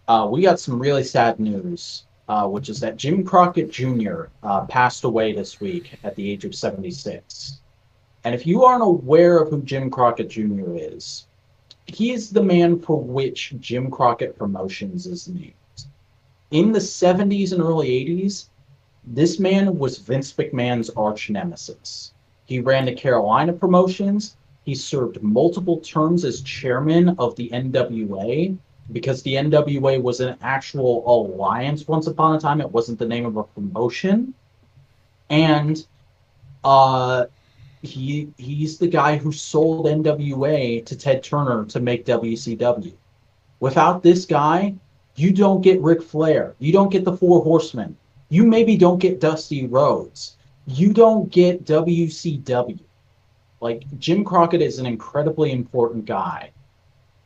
Speaker 2: Uh, we got some really sad news, uh, which is that Jim Crockett Jr. Uh, passed away this week at the age of 76. And if you aren't aware of who Jim Crockett Jr. is, he is the man for which Jim Crockett Promotions is named. In the 70s and early 80s, this man was Vince McMahon's arch nemesis. He ran the Carolina promotions. He served multiple terms as chairman of the NWA because the NWA was an actual alliance once upon a time. It wasn't the name of a promotion. And uh, he he's the guy who sold NWA to Ted Turner to make WCW. Without this guy, you don't get Ric Flair. You don't get the Four Horsemen. You maybe don't get Dusty Rhodes. You don't get WCW. Like Jim Crockett is an incredibly important guy.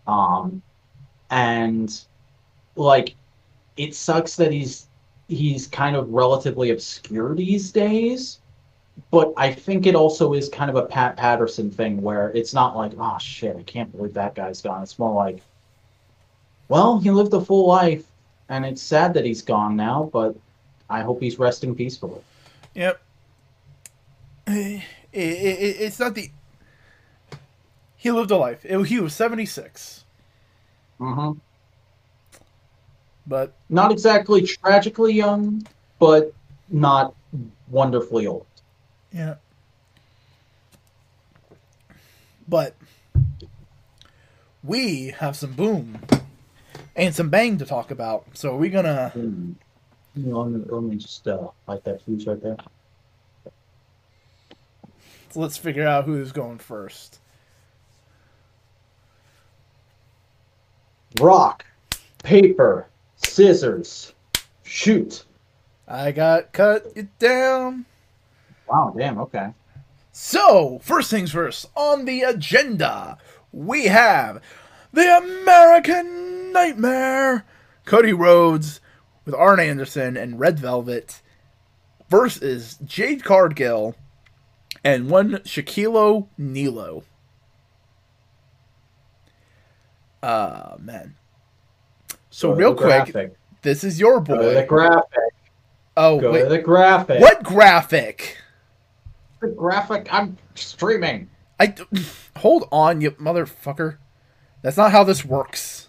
Speaker 2: Um and like it sucks that he's he's kind of relatively obscure these days but I think it also is kind of a Pat Patterson thing where it's not like, oh shit, I can't believe that guy's gone. It's more like, well, he lived a full life, and it's sad that he's gone now, but I hope he's resting peacefully.
Speaker 1: Yep. It, it, it, it's not the. He lived a life. He was 76.
Speaker 2: Mm-hmm.
Speaker 1: But
Speaker 2: Not exactly tragically young, but not wonderfully old.
Speaker 1: Yeah. But we have some boom and some bang to talk about. So are we gonna
Speaker 2: Hmm. You know, let, me, let me just uh, light that fuse right there.
Speaker 1: So let's figure out who's going first.
Speaker 2: Rock, paper, scissors, shoot.
Speaker 1: I got cut it down.
Speaker 2: Wow, damn, okay.
Speaker 1: So, first things first, on the agenda, we have the American Nightmare, Cody Rhodes with Arn Anderson and Red Velvet versus Jade Cargill and one Shaquille O'Neal. Uh man. So
Speaker 2: Go
Speaker 1: real quick,
Speaker 2: graphic.
Speaker 1: this is your boy.
Speaker 2: Go to the graphic.
Speaker 1: Oh
Speaker 2: Go
Speaker 1: wait,
Speaker 2: to the graphic.
Speaker 1: what graphic?
Speaker 2: The graphic I'm streaming.
Speaker 1: I hold on, you motherfucker. That's not how this works,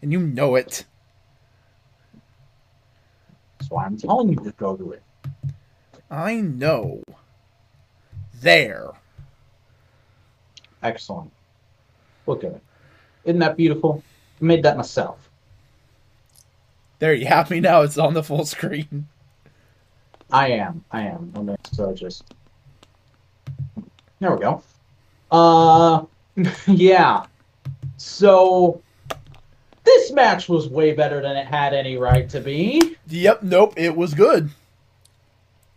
Speaker 1: and you know it.
Speaker 2: That's why I'm telling you to go to it.
Speaker 1: I know. There.
Speaker 2: Excellent. Look at it. Isn't that beautiful? I made that myself.
Speaker 1: There you have me now. It's on the full screen.
Speaker 2: I am. I am. So just. There we go. Uh, yeah. So this match was way better than it had any right to be.
Speaker 1: Yep, nope, it was good.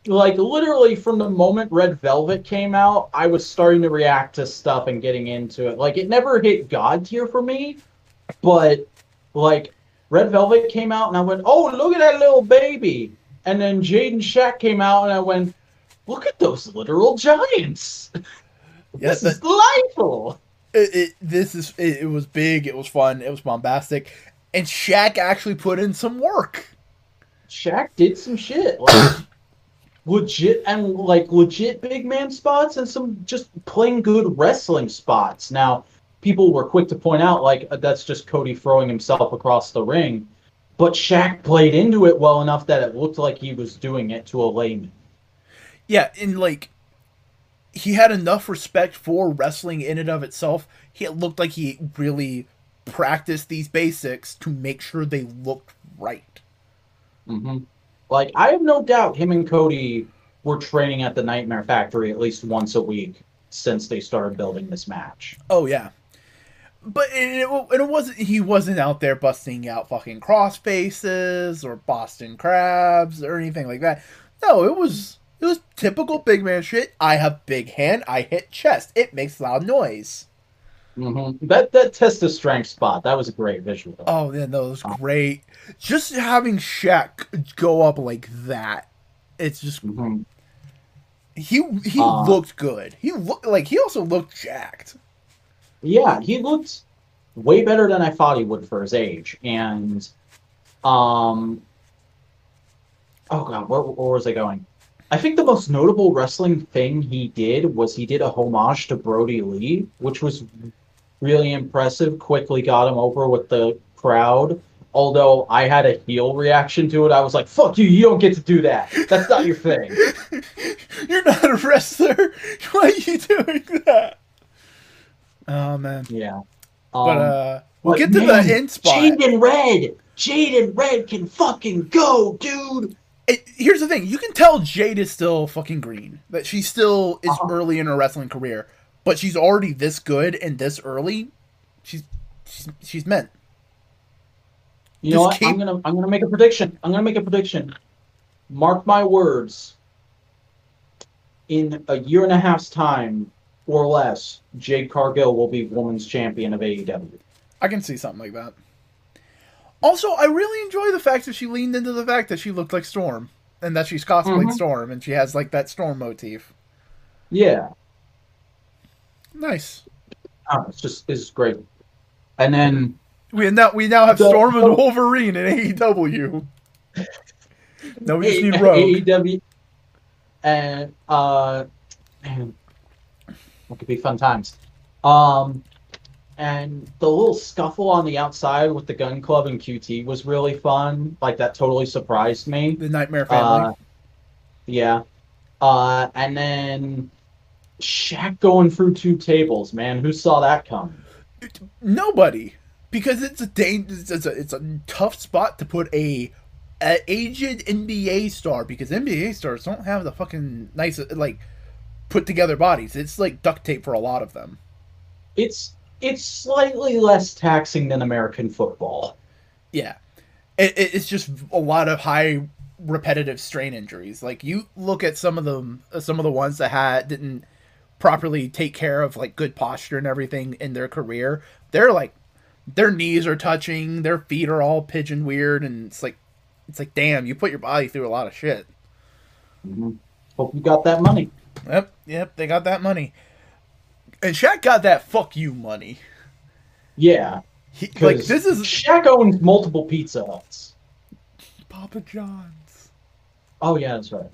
Speaker 2: Like literally from the moment Red Velvet came out, I was starting to react to stuff and getting into it. Like it never hit God tier for me, but like Red Velvet came out and I went, "Oh, look at that little baby!" And then Jade and Shaq came out and I went, "Look at those literal giants!
Speaker 1: Yeah,
Speaker 2: this is delightful."
Speaker 1: It, it, this is it, it was big, it was fun, it was bombastic, and Shaq actually put in some work.
Speaker 2: Shaq did some shit, like legit and like legit big man spots and some just plain good wrestling spots. Now, people were quick to point out like uh, that's just Cody throwing himself across the ring, but Shaq played into it well enough that it looked like he was doing it to a layman.
Speaker 1: Yeah, and like he had enough respect for wrestling in and of itself. He looked like he really practiced these basics to make sure they looked right.
Speaker 2: Mm-hmm. Like I have no doubt him and Cody were training at the Nightmare Factory at least once a week since they started building this match.
Speaker 1: Oh yeah, but it, and it wasn't he wasn't out there busting out fucking cross faces or Boston crabs or anything like that. No, it was it was typical big man shit. I have big hand. I hit chest. It makes loud noise.
Speaker 2: Mm-hmm. That that test of strength spot that was a great visual.
Speaker 1: Oh yeah, it was great. Just having Shaq go up like that, it's just
Speaker 2: Mm-hmm.
Speaker 1: he he
Speaker 2: Uh,
Speaker 1: looked good. He looked like he also looked jacked.
Speaker 2: Yeah, he looked way better than I thought he would for his age. And um oh god, where, where was I going? I think the most notable wrestling thing he did was he did a homage to Brodie Lee, which was really impressive. Quickly got him over with the crowd. Although I had a heel reaction to it, I was like, "Fuck you! You don't get to do that. That's not your thing."
Speaker 1: You're not a wrestler. Why are you doing that? Oh man.
Speaker 2: Yeah.
Speaker 1: But
Speaker 2: Um,
Speaker 1: uh we'll
Speaker 2: but
Speaker 1: get to
Speaker 2: man,
Speaker 1: the end spot.
Speaker 2: Jaden Red, Jaden Red can fucking go, dude.
Speaker 1: It- here's the thing: you can tell Jade is still fucking green. That she still is
Speaker 2: Uh-huh.
Speaker 1: early in her wrestling career, but she's already this good and this early. She's she's, she's meant.
Speaker 2: You know what? I'm gonna I'm gonna make a prediction. I'm gonna make a prediction. Mark my words. In a year and a half's time or less, Jade Cargill will be women's champion of AEW.
Speaker 1: I can see something like that. Also, I really enjoy the fact that she leaned into the fact that she looked like Storm and that she's cosplayed
Speaker 2: Mhm.
Speaker 1: Storm and she has like that Storm motif.
Speaker 2: Yeah,
Speaker 1: Nice.
Speaker 2: oh, it's just it's great. And then
Speaker 1: We now we now have
Speaker 2: The-
Speaker 1: Storm and Wolverine in AEW. No, we just need Rogue.
Speaker 2: AEW and uh, man, that could be fun times. Um, and the little scuffle on the outside with the Gunn Club and QT was really fun. Like that totally surprised me.
Speaker 1: The Nightmare Family.
Speaker 2: Uh, yeah. Uh, and then Shaq going through two tables, man. Who saw that coming?
Speaker 1: Nobody, because it's a dang, it's a it's a tough spot to put a, a aged NBA star because NBA stars don't have the fucking nice like put together bodies. It's like duct tape for a lot of them.
Speaker 2: It's it's slightly less taxing than American football.
Speaker 1: Yeah, it, it- it's just a lot of high repetitive strain injuries. Like you look at some of them, some of the ones that had didn't properly take care of like good posture and everything in their career. They're like their knees are touching, their feet are all pigeon weird, and it's like it's like damn, you put your body through a lot of shit.
Speaker 2: Mhm. Hope you got that money.
Speaker 1: Yep, yep, they got that money. And Shaq got that fuck you money.
Speaker 2: Yeah,
Speaker 1: He, like this is
Speaker 2: Shaq owns multiple Pizza Huts.
Speaker 1: Papa John's.
Speaker 2: Oh yeah, that's right.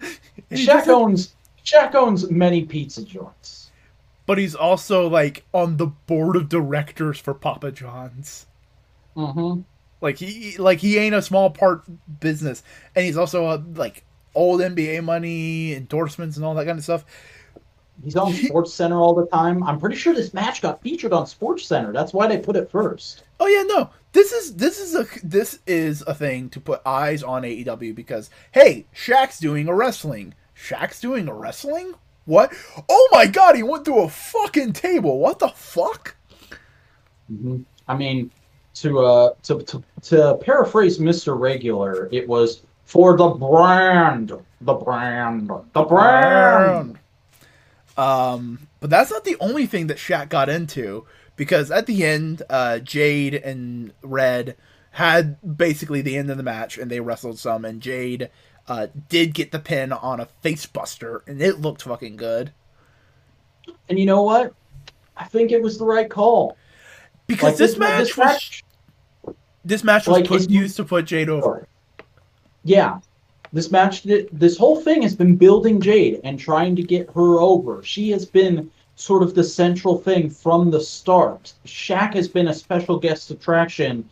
Speaker 2: Shaq owns Shaq owns many pizza joints.
Speaker 1: but he's also like on the board of directors for Papa John's.
Speaker 2: Mm-hmm.
Speaker 1: Like he like he ain't a small part business, and he's also a like old NBA money, endorsements, and all that kind of stuff.
Speaker 2: He's on Sports Center all the time. I'm pretty sure this match got featured on Sports Center. That's why they put it first.
Speaker 1: Oh yeah, no, this is this is a this is a thing to put eyes on AEW because hey, Shaq's doing a wrestling. Shaq's doing a wrestling. What? Oh my god, he went through a fucking table. What the fuck?
Speaker 2: hmm I mean, to uh, to, to to paraphrase Mr. Regular, it was for the brand, the brand, the brand.
Speaker 1: Um, but that's not the only thing that Shaq got into because at the end, uh, Jade and Red had basically the end of the match and they wrestled some, and Jade uh, did get the pin on a facebuster, and it looked fucking good
Speaker 2: And you know what? I think it was the right call.
Speaker 1: because
Speaker 2: Like,
Speaker 1: this, match
Speaker 2: this
Speaker 1: was
Speaker 2: match-
Speaker 1: this match was
Speaker 2: Like,
Speaker 1: put,
Speaker 2: it's-
Speaker 1: used to put Jade over.
Speaker 2: Yeah, this match, this whole thing has been building Jade and trying to get her over. She has been sort of the central thing from the start. Shaq has been a special guest attraction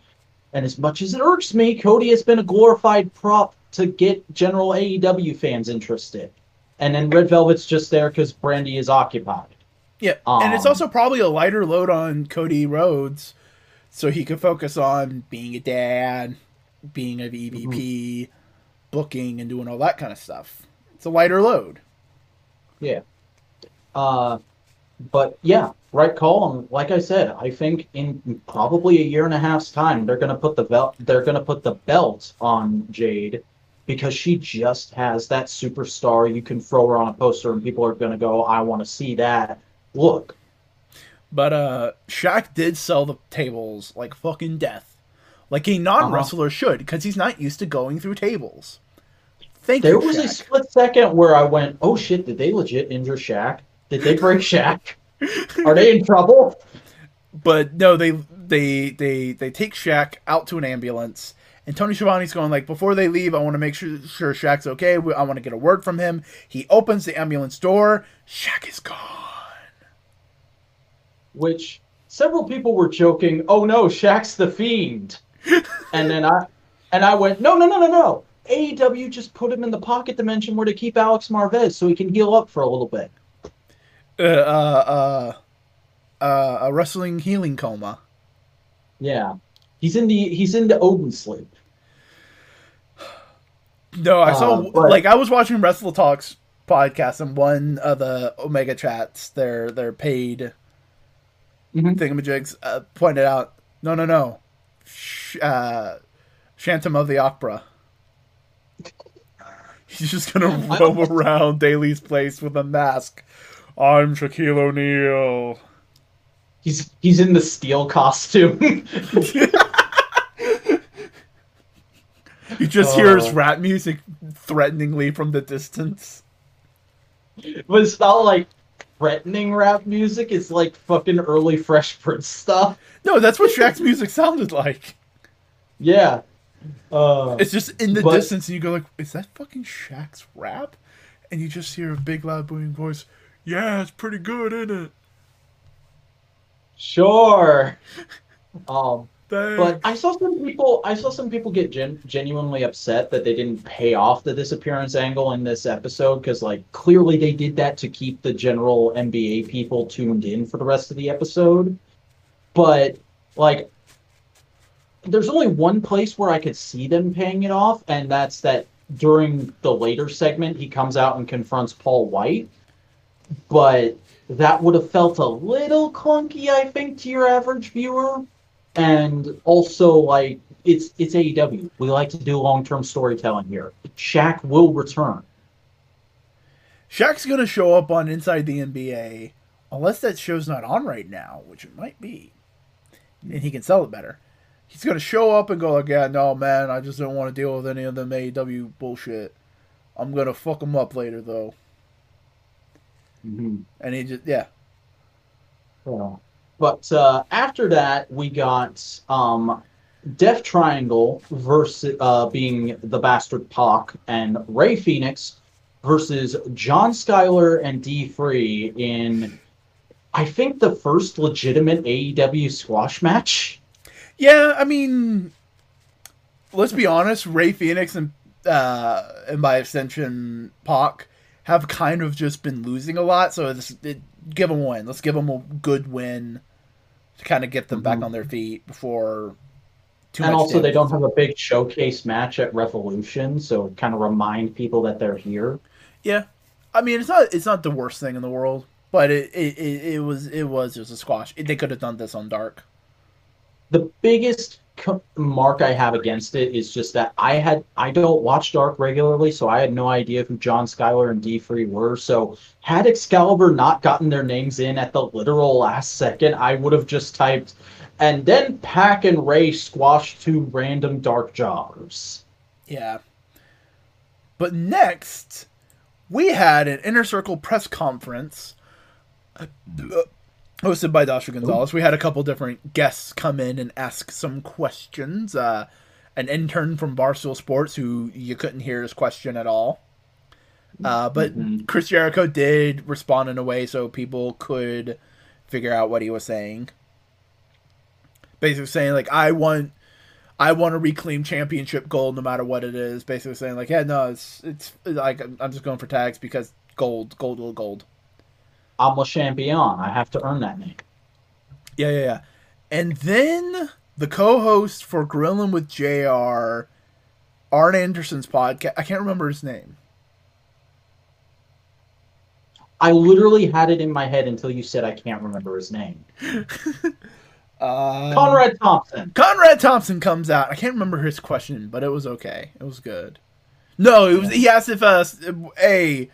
Speaker 2: And as much as it irks me, Cody has been a glorified prop to get general AEW fans interested. And then Red Velvet's just there because Brandi is occupied.
Speaker 1: Yeah, and it's
Speaker 2: Um,
Speaker 1: also probably a lighter load on Cody Rhodes, so he could focus on being a dad, being a EVP,
Speaker 2: Mm-hmm.
Speaker 1: booking, and doing all that kind of stuff. It's a lighter load.
Speaker 2: Yeah. Uh, but yeah, right call. And like I said, I think in probably a year and a half's time, they're gonna put the belt. They're gonna put the belt on Jade because she just has that superstar. You can throw her on a poster, and people are gonna go, "I want to see that." Look,
Speaker 1: But uh Shaq did sell the tables like fucking death. Like a non wrestler should, because he's not used to going through tables. Thank
Speaker 2: there
Speaker 1: you.
Speaker 2: was a split second where I went, "Oh shit! Did they legit injure Shaq? Did they break Shaq? Are they in trouble?"
Speaker 1: But no, they they they they take Shaq out to an ambulance, and Tony Schiavone's going like, before they leave, I want to make sure sure Shaq's okay. I want to get a word from him. He opens the ambulance door. Shaq is gone.
Speaker 2: which several people were joking, "Oh no, Shaq's the fiend," and then I and I went, "No, no, no, no, no." AEW just put him in the pocket dimension where to keep Alex Marvez so he can heal up for a little bit.
Speaker 1: Uh, uh, uh, uh, a wrestling healing coma.
Speaker 2: Yeah, he's in the he's in the Odin sleep.
Speaker 1: No, I saw
Speaker 2: Uh, but-
Speaker 1: like I was watching Wrestle Talks podcast and one of the Omega chats, their their paid
Speaker 2: Mhm.
Speaker 1: thingamajigs, uh, pointed out, no, no, no, Sh- uh, Shantum of the Opera. He's just gonna roam around Daily's Place with a mask. I'm Shaquille O'Neal.
Speaker 2: He's he's in the steel costume.
Speaker 1: You just hear his
Speaker 2: Oh.
Speaker 1: rap music threateningly from the distance.
Speaker 2: but it's not like threatening rap music. It's like fucking early Fresh Prince stuff.
Speaker 1: No, that's what Shaq's music sounded like.
Speaker 2: Yeah. Uh,
Speaker 1: It's just in the
Speaker 2: But-
Speaker 1: distance, and you go like, "Is that fucking Shaq's rap?" And you just hear a big, loud, booming voice. Yeah, it's pretty good, isn't it?
Speaker 2: sure. Um,
Speaker 1: Thanks.
Speaker 2: But I saw some people. I saw some people get gen- genuinely upset that they didn't pay off the disappearance angle in this episode because, like, clearly they did that to keep the general NBA people tuned in for the rest of the episode. But like, there's only one place where I could see them paying it off, and that's that during the later segment he comes out and confronts Paul White. But that would have felt a little clunky, I think, to your average viewer and also like it's it's AEW. We like to do long term storytelling here. Shaq will return.
Speaker 1: Shaq's gonna show up on Inside the NBA, unless that show's not on right now, which it might be, and he can sell it better. He's gonna show up and go like, "Yeah, no, man, I just don't want to deal with any of them AEW bullshit. I'm gonna fuck them up later, though." Mm-hmm. And he just, yeah,
Speaker 2: Yeah. But uh, after that, we got um, Death Triangle versus uh, being the Bastard Pac and Rey Fenix versus John Schuyler and D Free in, I think, the first legitimate AEW squash match.
Speaker 1: Yeah, I mean, let's be honest. Rey Fenix and uh, and by extension Pac have kind of just been losing a lot. So it, give them a win. Let's give them a good win to kind of get them back
Speaker 2: Mhm.
Speaker 1: on their feet before. Too
Speaker 2: and
Speaker 1: much
Speaker 2: also, they don't have a big showcase match at Revolution, so kind of remind people that they're here.
Speaker 1: Yeah, I mean it's not it's not the worst thing in the world, but it it, it, it was it was just a squash. They could have done this on Dark.
Speaker 2: The biggest mark I have against it is just that I had I don't watch Dark regularly, so I had no idea who John Schuyler and D Free were. So had Excalibur not gotten their names in at the literal last second, I would have just typed, and then Pac and Rey squashed two random Dark jobbers.
Speaker 1: Yeah. But next, we had an Inner Circle press conference hosted by Dasha Gonzalez. We had a couple different guests come in and ask some questions. Uh, an intern from Barstool Sports who you couldn't hear his question at all. Uh, but
Speaker 2: Mhm.
Speaker 1: Chris Jericho did respond in a way so people could figure out what he was saying. Basically saying like I want I want to reclaim championship gold no matter what it is. Basically saying like, yeah, no, it's it's like I'm just going for tags because gold, gold, gold, gold.
Speaker 2: I'm a champion. I have to earn that name.
Speaker 1: Yeah, yeah, yeah. And then the co-host for Grilling with Jr. Arn Anderson's podcast. I can't remember his name.
Speaker 2: I literally had it in my head until you said I can't remember his name.
Speaker 1: Uh,
Speaker 2: Conrad Thompson.
Speaker 1: Conrad Thompson comes out. I can't remember his question, but it was okay. It was good. No, it was. He asked if uh, a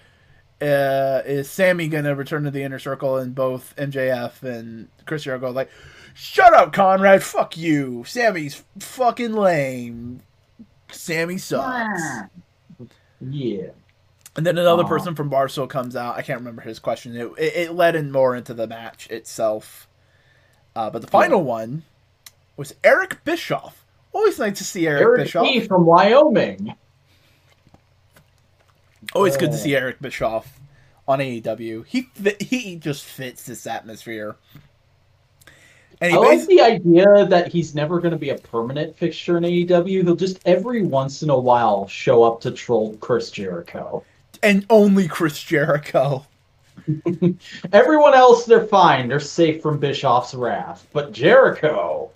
Speaker 1: uh, is Sammy gonna return to the inner circle, and both MJF and Chris Jericho like, shut up, Conrad. Fuck you. Sammy's fucking lame. Sammy sucks.
Speaker 2: Yeah.
Speaker 1: And then another
Speaker 2: Aw.
Speaker 1: person from Barstool comes out. I can't remember his question. It, it, it led in more into the match itself. Uh, but the final one was Eric Bischoff. Always nice to see Eric,
Speaker 2: Eric
Speaker 1: Bischoff.
Speaker 2: From Wyoming.
Speaker 1: Always good to see Eric Bischoff on AEW. He he just fits this atmosphere. And
Speaker 2: I like the idea that he's never going to be a permanent fixture in AEW. He'll just every once in a while show up to troll Chris Jericho.
Speaker 1: and only Chris Jericho.
Speaker 2: Everyone else, they're fine. They're safe from Bischoff's wrath. But Jericho,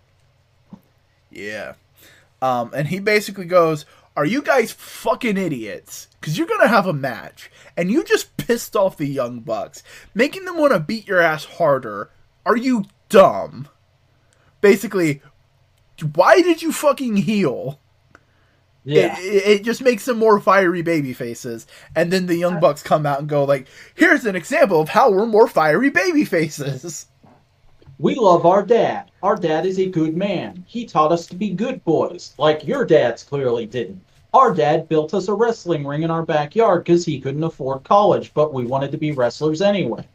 Speaker 1: Yeah. Um, and he basically goes, Are you guys fucking idiots? Because you're going to have a match. And you just pissed off the Young Bucks, making them want to beat your ass harder. Are you dumb? Basically, why did you fucking heal?
Speaker 2: yeah,
Speaker 1: It, it, it just makes them more fiery baby faces. And then the Young uh, Bucks come out and go, like, here's an example of how we're more fiery baby faces.
Speaker 2: We love our dad. Our dad is a good man. He taught us to be good boys, like your dads clearly didn't. Our dad built us a wrestling ring in our backyard because he couldn't afford college, but we wanted to be wrestlers anyway.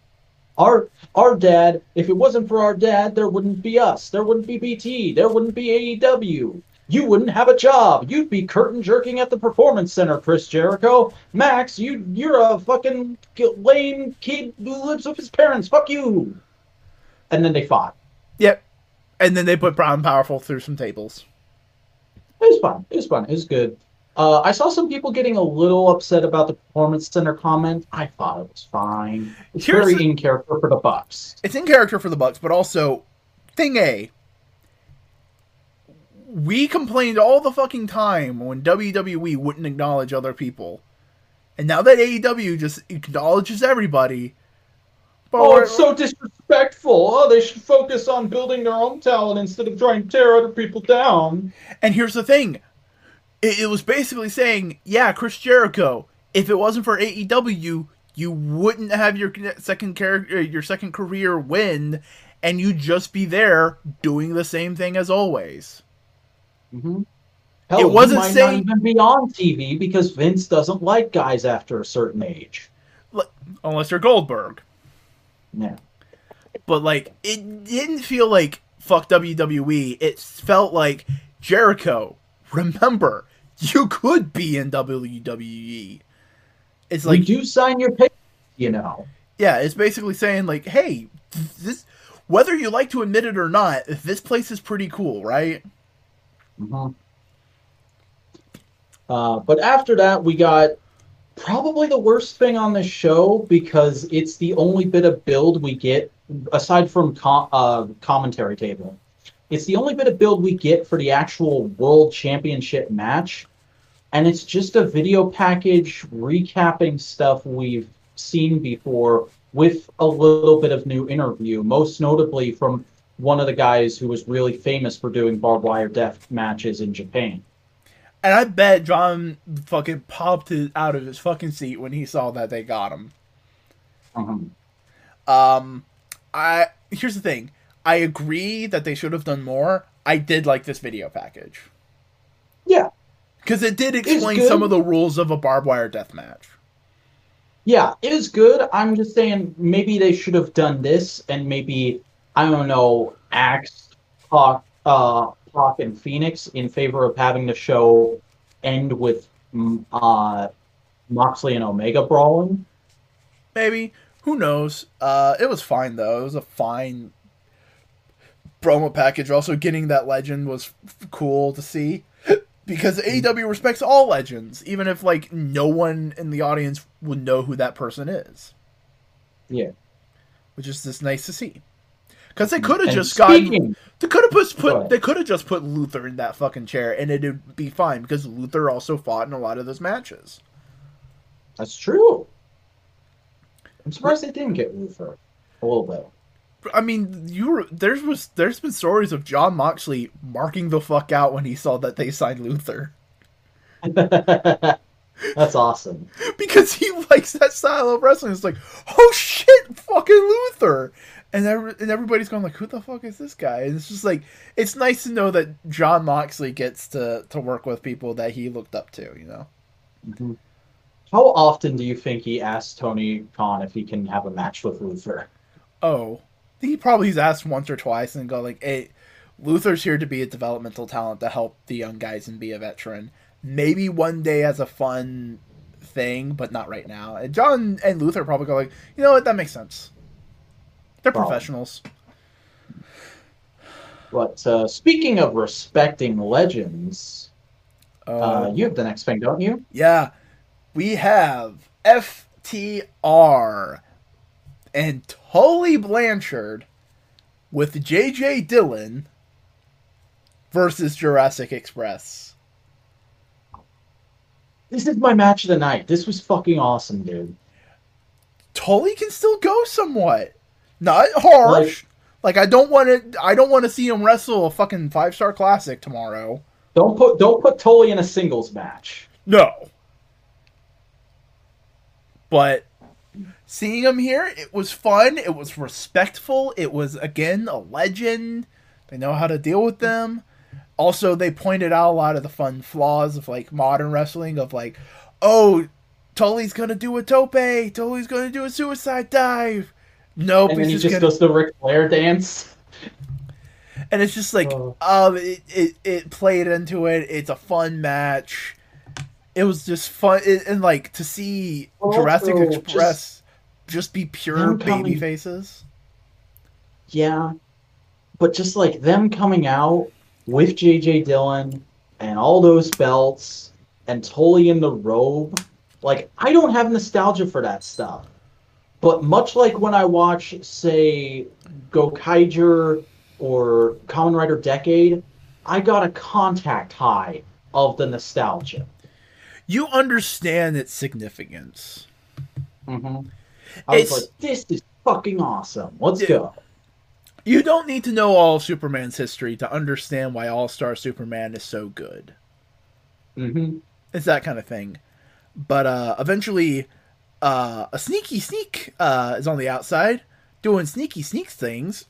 Speaker 2: Our our dad, if it wasn't for our dad, there wouldn't be us. There wouldn't be BT. There wouldn't be AEW. You wouldn't have a job. You'd be curtain jerking at the performance center, Chris Jericho. Max, you you're a fucking lame kid who lives with his parents. Fuck you. And then they fought.
Speaker 1: Yep. And then they put Brown Powerful through some tables.
Speaker 2: It was fun. It was fun. It was good. Uh, I saw some people getting a little upset about the performance center comment. I thought it was fine. It's
Speaker 1: Here's
Speaker 2: very
Speaker 1: the-
Speaker 2: in character for the Bucks.
Speaker 1: It's in character for the Bucks, but also, thing A, we complained all the fucking time when WWE wouldn't acknowledge other people. And now that AEW just acknowledges everybody. But
Speaker 2: Oh, it's so disrespectful. Oh, they should focus on building their own talent instead of trying to tear other people down.
Speaker 1: And here's the thing. It, it was basically saying, yeah, Chris Jericho, if it wasn't for AEW, you wouldn't have your second character, your second career win, and you'd just be there doing the same thing as always.
Speaker 2: Mm-hmm. Hell,
Speaker 1: It wasn't
Speaker 2: might
Speaker 1: saying-
Speaker 2: not even be on TV because Vince doesn't like guys after a certain age.
Speaker 1: Unless you're Goldberg.
Speaker 2: Yeah.
Speaker 1: But like, it didn't feel like fuck WWE. It felt like Jericho. Remember, you could be in WWE. It's
Speaker 2: Like, you do sign your pay, you know.
Speaker 1: Yeah, it's basically saying like, hey, this whether you like to admit it or not, this place is pretty cool, right?
Speaker 2: Mm-hmm. Uh, but after that, we got probably the worst thing on this show because it's the only bit of build we get aside from uh, commentary table. It's the only bit of build we get for the actual world championship match, and it's just a video package recapping stuff we've seen before with a little bit of new interview, most notably from one of the guys who was really famous for doing barbed wire death matches in Japan.
Speaker 1: And I bet John fucking popped his, out of his fucking seat when he saw that they got him.
Speaker 2: Mhm.
Speaker 1: Um, I here's the thing. I agree that they should have done more. I did like this video package
Speaker 2: Yeah,
Speaker 1: because it did explain some of the rules of a barbed wire death match.
Speaker 2: yeah, it is good. I'm just saying maybe they should have done this and maybe I don't know, axed Hawk, uh, Hawk and Fenix in favor of having the show end with mm, uh, Moxley and Omega brawling.
Speaker 1: Maybe who knows? Uh, it was fine though. It was a fine promo package. Also, getting that legend was f- cool to see because AEW respects all legends, even if like no one in the audience would know who that person is.
Speaker 2: Yeah.
Speaker 1: which is just nice to see. Because they could have just gotten, they could have put, put they could have just put Luther in that fucking chair and it'd be fine because Luther also fought in a lot of those matches.
Speaker 2: That's true. I'm surprised they didn't get Luther a little bit.
Speaker 1: I mean, you were, there's was there's been stories of Jon Moxley marking the fuck out when he saw that they signed Luther
Speaker 2: That's awesome.
Speaker 1: because he likes that style of wrestling. It's like, oh shit, fucking Luther, and every, and everybody's going like, who the fuck is this guy? And it's just like, it's nice to know that Jon Moxley gets to to work with people that he looked up to. You know,
Speaker 2: Mhm. How often do you think he asked Tony Khan if he can have a match with Luther?
Speaker 1: oh, I think he probably he's asked once or twice and go like, hey, Luther's here to be a developmental talent to help the young guys and be a veteran. Maybe one day as a fun thing, but not right now. And Jon and Luther probably go like, you know what, that makes sense. They're professionals.
Speaker 2: But uh, speaking of respecting legends,
Speaker 1: Uh,
Speaker 2: uh, you have the next thing, don't you?
Speaker 1: yeah, we have FTR and Tully Blanchard with JJ Dillon versus Jurassic Express.
Speaker 2: This is my match of the night. This was fucking awesome, dude.
Speaker 1: Tully can still go somewhat, not harsh. Like, I don't want to. I don't want to see him wrestle a fucking five star classic tomorrow.
Speaker 2: Don't put don't put Tully in a singles match.
Speaker 1: No. But seeing him here, it was fun. It was respectful. It was again a legend. They know how to deal with them. Also, they pointed out a lot of the fun flaws of like modern wrestling of like, oh, Tully's gonna do a tope. Tully's gonna do a suicide dive. Nope,
Speaker 2: and then he just
Speaker 1: just gonna
Speaker 2: does the Ric Flair dance.
Speaker 1: and it's just like
Speaker 2: Oh.
Speaker 1: um it, it it played into it it's a fun match it was just fun it, and like to see jurassic express just, be pure baby faces
Speaker 2: Yeah, but just like them coming out with JJ Dillon and all those belts and Tully in the robe, like I don't have nostalgia for that stuff. But much like when I watch, say, Gokaiger or Kamen Rider Decade, I got a contact high of the nostalgia.
Speaker 1: you understand its significance
Speaker 2: Mm-hmm. I was like, this is fucking awesome. Let's
Speaker 1: Yeah.
Speaker 2: go.
Speaker 1: You don't need to know all of superman's history to understand why all-star superman is so good
Speaker 2: Mm-hmm.
Speaker 1: it's that kind of thing but uh eventually uh a sneaky sneak uh is on the outside doing sneaky sneak things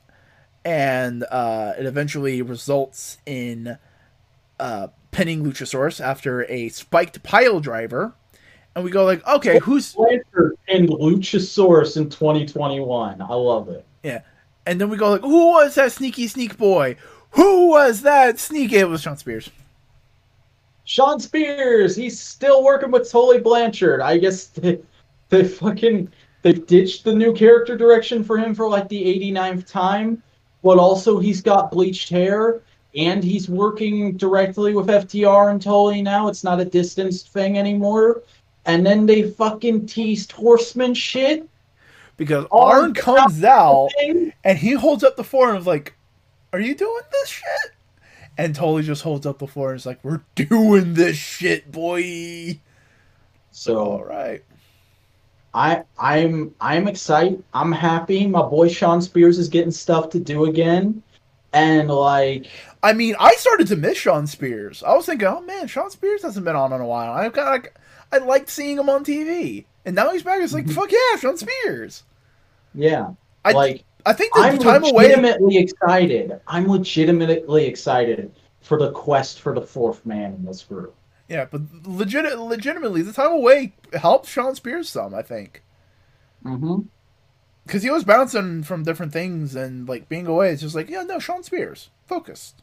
Speaker 1: and uh it eventually results in uh pinning luchasaurus after a spiked pile driver and we go like okay who's
Speaker 2: and Luchasaurus in 2021. I love it.
Speaker 1: And then we go like who was that sneaky sneak boy who was that sneaky it was shawn spears
Speaker 2: Shawn Spears, he's still working with Tully Blanchard. I guess they, they fucking they ditched the new character direction for him for like the 89th time, but also he's got bleached hair and he's working directly with FTR and Tully now. It's not a distanced thing anymore. And then they fucking teased horseman shit.
Speaker 1: Because
Speaker 2: Arn
Speaker 1: arn comes out and he holds up the floor and is like, "Are you doing this shit?" And Tully just holds up the floor and is like, "We're doing this shit, boy."
Speaker 2: So
Speaker 1: All right.
Speaker 2: I I'm I'm excited. I'm happy. My boy Shawn Spears is getting stuff to do again. And like
Speaker 1: I mean, I started to miss Shawn Spears. I was thinking, "Oh man, Shawn Spears hasn't been on in a while." I got, like I liked seeing him on TV, and now he's back. It's like. "Fuck yeah, Shawn Spears!"
Speaker 2: Yeah.
Speaker 1: I
Speaker 2: like
Speaker 1: I think the
Speaker 2: I'm
Speaker 1: time away.
Speaker 2: legitimately excited. I'm legitimately excited for the quest for the fourth man in this group.
Speaker 1: Yeah, but legit, legitimately, the time away helped Shawn Spears some. I think.
Speaker 2: Mm-hmm.
Speaker 1: because he was bouncing from different things and like being away. It's just like, yeah, no, Shawn Spears, focused.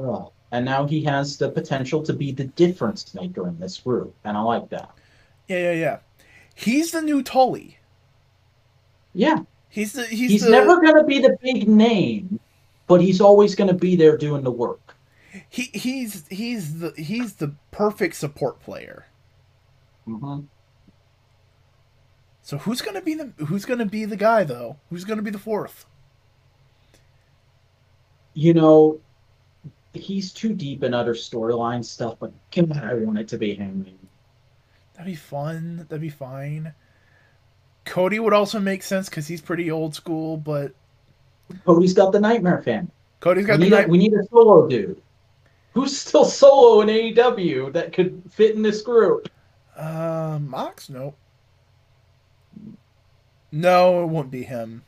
Speaker 2: Ugh. And now he has the potential to be the difference maker in this group, and I like that.
Speaker 1: Yeah, yeah, yeah. He's the new Tully.
Speaker 2: Yeah,
Speaker 1: He's the he's,
Speaker 2: He's
Speaker 1: the,
Speaker 2: never going to be the big name, but he's always going to be there doing the work.
Speaker 1: he he's he's the he's the perfect support player.
Speaker 2: Mm-hmm.
Speaker 1: So who's gonna be the who's gonna be the guy though? Who's gonna be the fourth?
Speaker 2: You know, he's too deep in other storyline stuff, but God, I want it to be him.
Speaker 1: That'd be fun. That'd be fine. Cody would also make sense because he's pretty old school, but
Speaker 2: Cody's got the Nightmare fan.
Speaker 1: Cody's got the
Speaker 2: need, a, we need a solo dude. Who's still solo in AEW that could fit in this group?
Speaker 1: Uh, Mox? Nope. No, it won't be him.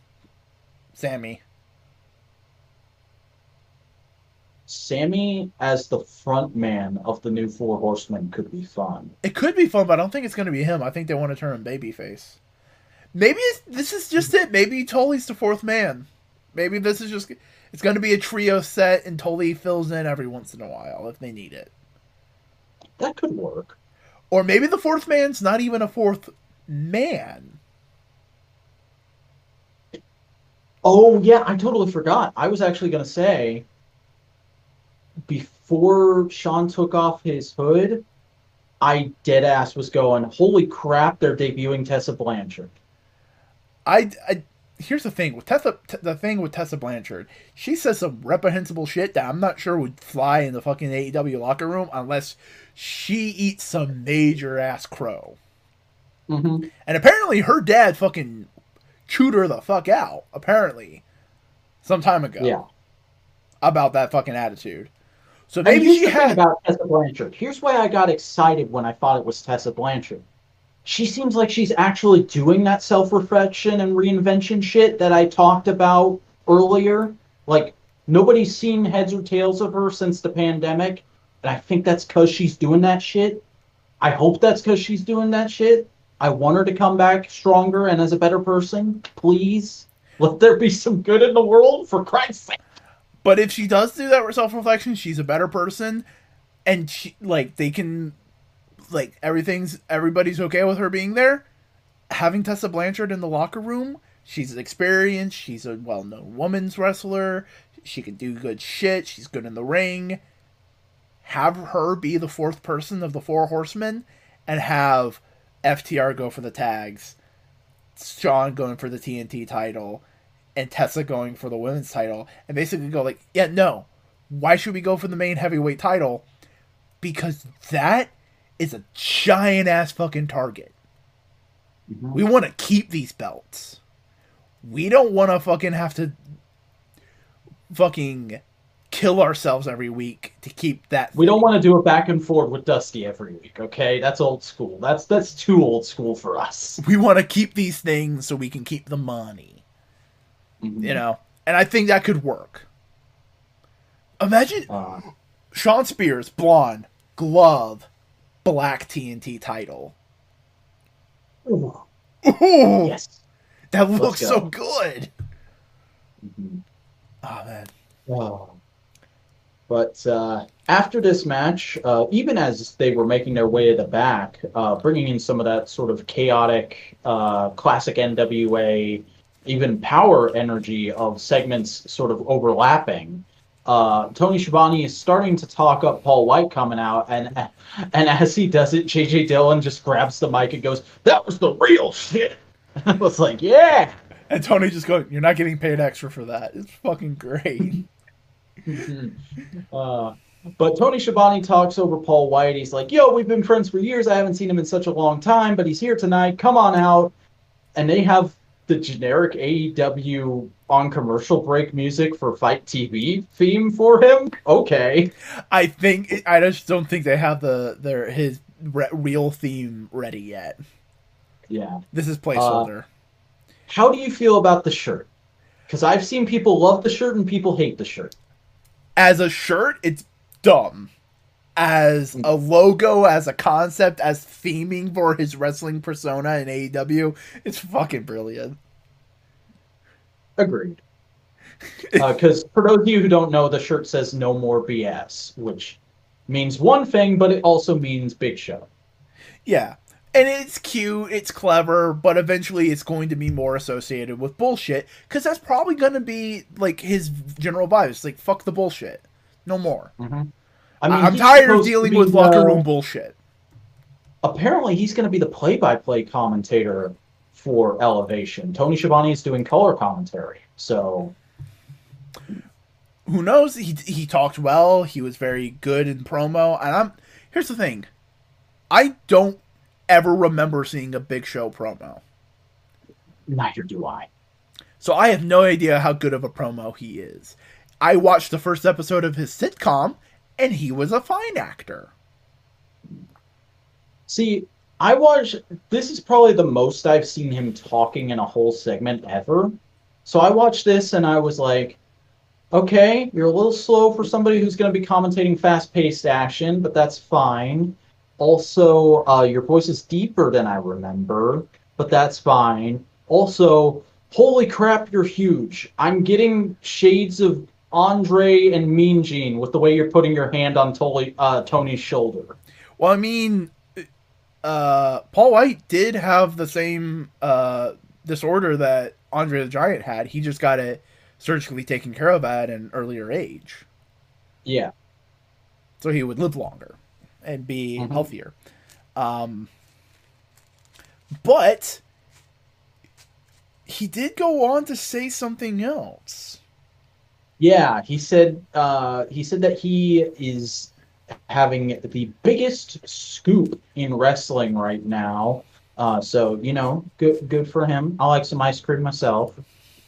Speaker 1: Sammy.
Speaker 2: Sammy as the front man of the new Four Horsemen could be fun.
Speaker 1: It could be fun, but I don't think it's going to be him. I think they want to turn him babyface. Maybe it's, this is just it. Maybe Tully's the fourth man. Maybe this is just it's going to be a trio set, and Tully fills in every once in a while if they need it.
Speaker 2: That could work.
Speaker 1: Or maybe the fourth man's not even a fourth man.
Speaker 2: Oh yeah, I totally forgot. I was actually gonna say before Shawn took off his hood, I dead ass was going, holy crap, they're debuting Tessa Blanchard.
Speaker 1: I, I here's the thing with Tessa. T- the thing with Tessa Blanchard, she says some reprehensible shit that I'm not sure would fly in the fucking AEW locker room unless she eats some major ass crow.
Speaker 2: Mm-hmm.
Speaker 1: And apparently, her dad fucking chewed her the fuck out. Apparently, some time ago.
Speaker 2: Yeah.
Speaker 1: About that fucking attitude. So maybe she had.
Speaker 2: about Tessa Blanchard. Here's why I got excited when I thought it was Tessa Blanchard. She seems like she's actually doing that self-reflection and reinvention shit that I talked about earlier. Like nobody's seen heads or tails of her since the pandemic, and I think that's because she's doing that shit. I hope that's because she's doing that shit. I want her to come back stronger and as a better person. Please let there be some good in the world, for Christ's sake.
Speaker 1: But if she does do that self reflection, she's a better person, and she like they can, like everything's everybody's okay with her being there. Having Tessa Blanchard in the locker room, she's experienced. She's a well known women's wrestler. She can do good shit. She's good in the ring. Have her be the fourth person of the four horsemen, and have FTR go for the tags. Shawn going for the TNT title and Tessa going for the women's title and basically go like, yeah, no. Why should we go for the main heavyweight title? Because that is a giant ass fucking target. Mm-hmm. We want to keep these belts. We don't want to fucking have to fucking kill ourselves every week to keep that.
Speaker 2: We don't want to do it back and forth with Dusty every week, okay? That's old school. That's that's too old school for us.
Speaker 1: We want to keep these things so we can keep the money. You know? And I think that could work. Imagine
Speaker 2: Uh,
Speaker 1: Shawn Spears, blonde, glove, black TNT title.
Speaker 2: ooh,
Speaker 1: Ooh,
Speaker 2: yes.
Speaker 1: that
Speaker 2: Let's
Speaker 1: looks so
Speaker 2: go.
Speaker 1: good.
Speaker 2: Mhm.
Speaker 1: Oh man,
Speaker 2: Oh. But uh, after this match, uh, even as they were making their way to the back, uh, bringing in some of that sort of chaotic, uh, classic NWA, even power energy of segments sort of overlapping, uh, Tony Schiavone is starting to talk up Paul White coming out, and and as he does it, JJ Dillon just grabs the mic and goes, "That was the real shit." I was like, "Yeah."
Speaker 1: and Tony just going, "You're not getting paid extra for that." It's fucking great.
Speaker 2: uh, but Tony Schiavone talks over Paul White. He's like, "Yo, we've been friends for years. I haven't seen him in such a long time, but he's here tonight. Come on out." And they have the generic AEW on commercial break music for FITE TV theme for him. Okay.
Speaker 1: I think I just don't think they have the their his re- real theme ready yet.
Speaker 2: Yeah.
Speaker 1: This is uh, placeholder.
Speaker 2: How do you feel about the shirt? Because I've seen people love the shirt and people hate the shirt.
Speaker 1: as a shirt, it's dumb. As a logo, as a concept, as theming for his wrestling persona in AEW, it's fucking brilliant.
Speaker 2: Agreed. Because for those of you who don't know, the shirt says "No More BS," which means one thing, but it also means Big Show.
Speaker 1: Yeah. and it's cute, it's clever, but eventually it's going to be more associated with bullshit because that's probably going to be like his general vibe. It's like fuck the bullshit, no more.
Speaker 2: Mm-hmm.
Speaker 1: I mean, I'm tired of dealing with locker uh, room bullshit.
Speaker 2: Apparently, he's going to be the play-by-play commentator for Elevation. Tony Schiavone is doing color commentary, so
Speaker 1: who knows? He he talked well. He was very good in promo, and I'm here's the thing. I don't ever remember seeing a Big Show promo.
Speaker 2: Neither do I.
Speaker 1: So I have no idea how good of a promo he is. I watched the first episode of his sitcom, and he was a fine actor.
Speaker 2: See, I watched. This is probably the most I've seen him talking in a whole segment ever. So I watched this, and I was like, okay, you're a little slow for somebody who's going to be commentating fast-paced action, but that's fine. Also, uh, your voice is deeper than I remember, but that's fine. Also, holy crap, you're huge. I'm getting shades of Andre and Mean Gene with the way you're putting your hand on Tony, uh, Tony's shoulder.
Speaker 1: Well, I mean, uh, Paul White did have the same uh, disorder that Andre the Giant had. He just got it surgically taken care of at an earlier age.
Speaker 2: Yeah.
Speaker 1: So he would live longer and be mm-hmm. healthier. Um, but he did go on to say something else.
Speaker 2: Yeah, he said uh, he said that he is having the biggest scoop in wrestling right now. Uh, so you know, good good for him. I like some ice cream myself.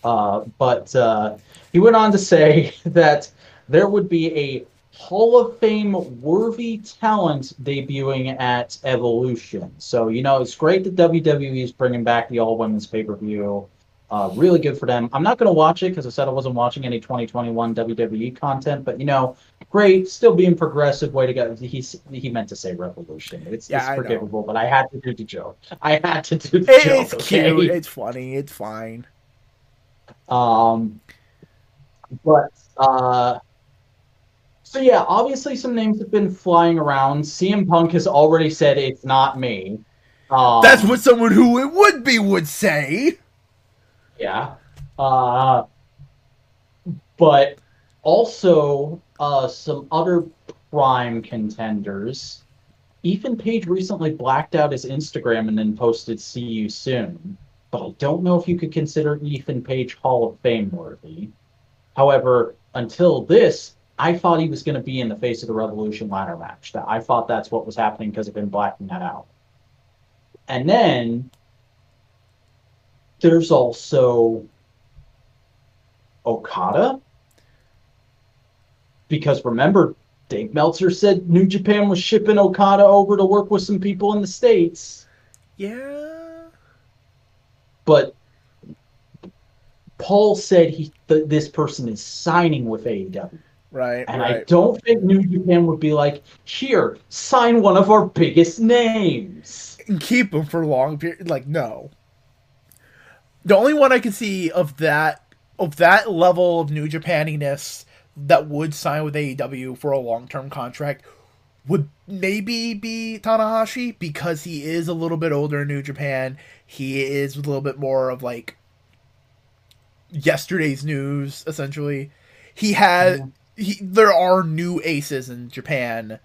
Speaker 2: Uh, but uh, he went on to say that there would be a Hall of Fame worthy talent debuting at Evolution. So, you know, it's great that WWE is bringing back the all women's pay per view. Uh, really good for them. I'm not going to watch it because I said I wasn't watching any 2021 WWE content, but you know, great, still being progressive. Way to go. He he meant to say Revolution. It's, yeah, it's forgivable, but I had to do the joke. I had to do the joke.
Speaker 1: It's okay? cute. It's funny. It's fine.
Speaker 2: Um, but uh, so yeah, obviously some names have been flying around. CM Punk has already said it's not me.
Speaker 1: Um, That's what someone who it would be would say.
Speaker 2: Yeah. Uh, but also uh, some other prime contenders. Ethan Page recently blacked out his Instagram and then posted "See you soon," but I don't know if you could consider Ethan Page Hall of Fame worthy. However, until this, I thought he was going to be in the face of the Revolution ladder match. That I thought that's what was happening because I've been blacking that out. And then there's also Okada. Because remember, Dave Meltzer said New Japan was shipping Okada over to work with some people in the States.
Speaker 1: Yeah.
Speaker 2: But Paul said he th- this person is signing with AEW.
Speaker 1: Right.
Speaker 2: And
Speaker 1: right.
Speaker 2: I don't think New Japan would be like, here, sign one of our biggest names.
Speaker 1: And keep them for long period. Like, no. The only one I can see of that of that level of New Japaniness that would sign with AEW for a long term contract would maybe be Tanahashi because he is a little bit older in New Japan. He is a little bit more of like yesterday's news essentially. He had mm-hmm he, there are new aces in Japan.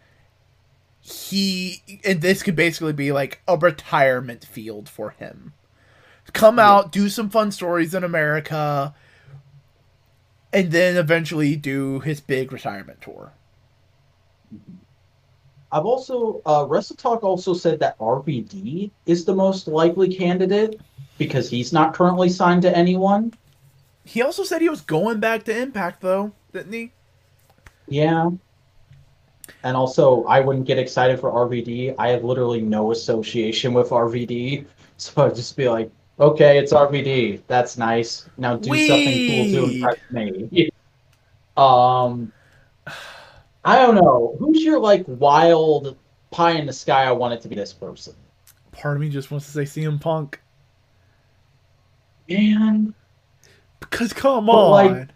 Speaker 1: He and this could basically be like a retirement field for him. Come out, do some fun stories in America, and then eventually do his big retirement tour.
Speaker 2: I've also uh, Wrestle Talk also said that RVD is the most likely candidate because he's not currently signed to anyone.
Speaker 1: He also said he was going back to Impact though, didn't he?
Speaker 2: Yeah. And also, I wouldn't get excited for RVD. I have literally no association with RVD. So I'd just be like, okay, it's RVD. That's nice. Now do something cool to impress me. um, I don't know. Who's your like wild pie in the sky? I want it to be this person.
Speaker 1: Part of me just wants to say CM Punk.
Speaker 2: Man.
Speaker 1: Because come on. Like,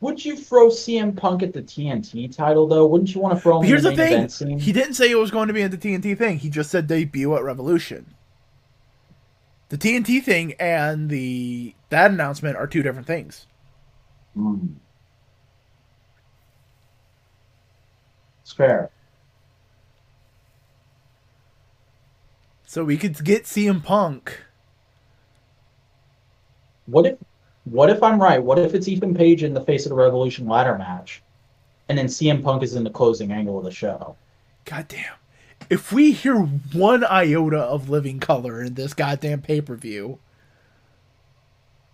Speaker 2: Would you throw CM Punk at the TNT title though? Wouldn't you want to throw him?
Speaker 1: Here's
Speaker 2: in
Speaker 1: the
Speaker 2: the,
Speaker 1: thing: he didn't say it was going to be at the TNT thing. He just said debut at Revolution. The TNT thing and the that announcement are two different things.
Speaker 2: Mm. It's fair.
Speaker 1: So we could get CM Punk.
Speaker 2: What if, what if I'm right? What if it's Ethan Page in the Face of the Revolution ladder match, and then CM Punk is in the closing angle of the show?
Speaker 1: Goddamn. If we hear one iota of Living Colour in this goddamn pay per view,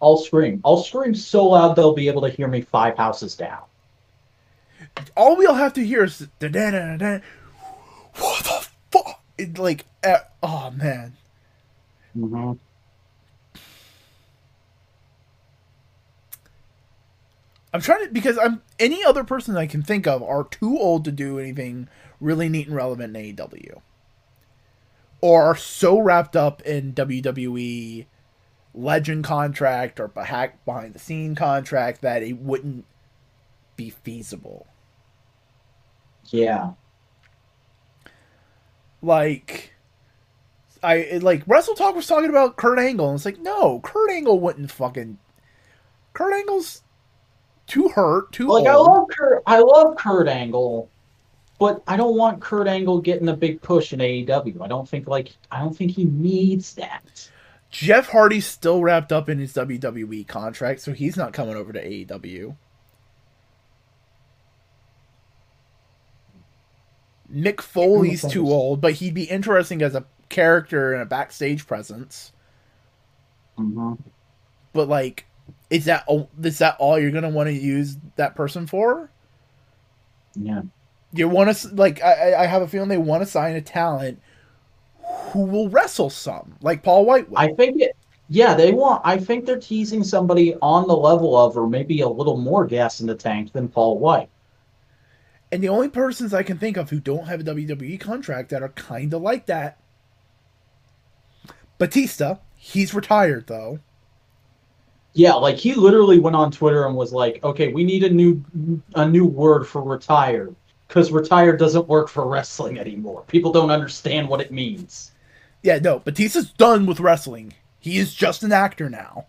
Speaker 2: I'll scream. I'll scream so loud they'll be able to hear me five houses down.
Speaker 1: all we'll have to hear is da da da da. What the fuck? It, like, uh, oh man.
Speaker 2: Mm-hmm.
Speaker 1: I'm trying to because I'm any other person I can think of are too old to do anything really neat and relevant in AEW, or are so wrapped up in WWE legend contract or behind the scene contract that it wouldn't be feasible.
Speaker 2: Yeah.
Speaker 1: Like, I like Wrestle Talk was talking about Kurt Angle, and it's like, no, Kurt Angle wouldn't fucking. Kurt Angle's too hurt, too
Speaker 2: Like I love Kurt. I love Kurt Angle, but I don't want Kurt Angle getting a big push in AEW. I don't think like I don't think he needs that.
Speaker 1: Jeff Hardy's still wrapped up in his WWE contract, so he's not coming over to AEW. Mick Foley's too old, but he'd be interesting as a character and a backstage presence.
Speaker 2: Mm-hmm.
Speaker 1: But like, is that oh, is that all you're gonna want to use that person for?
Speaker 2: Yeah.
Speaker 1: You want to like? I, I have a feeling they want to sign a talent who will wrestle some, like Paul White. will.
Speaker 2: I think it. Yeah, they want. I think they're teasing somebody on the level of, or maybe a little more gas in the tank than Paul White.
Speaker 1: And the only persons I can think of who don't have a WWE contract that are kind of like that, Batista. He's retired though.
Speaker 2: Yeah, like he literally went on Twitter and was like, "Okay, we need a new a new word for retired because retired doesn't work for wrestling anymore. People don't understand what it means."
Speaker 1: Yeah, no, Batista's done with wrestling. He is just an actor now.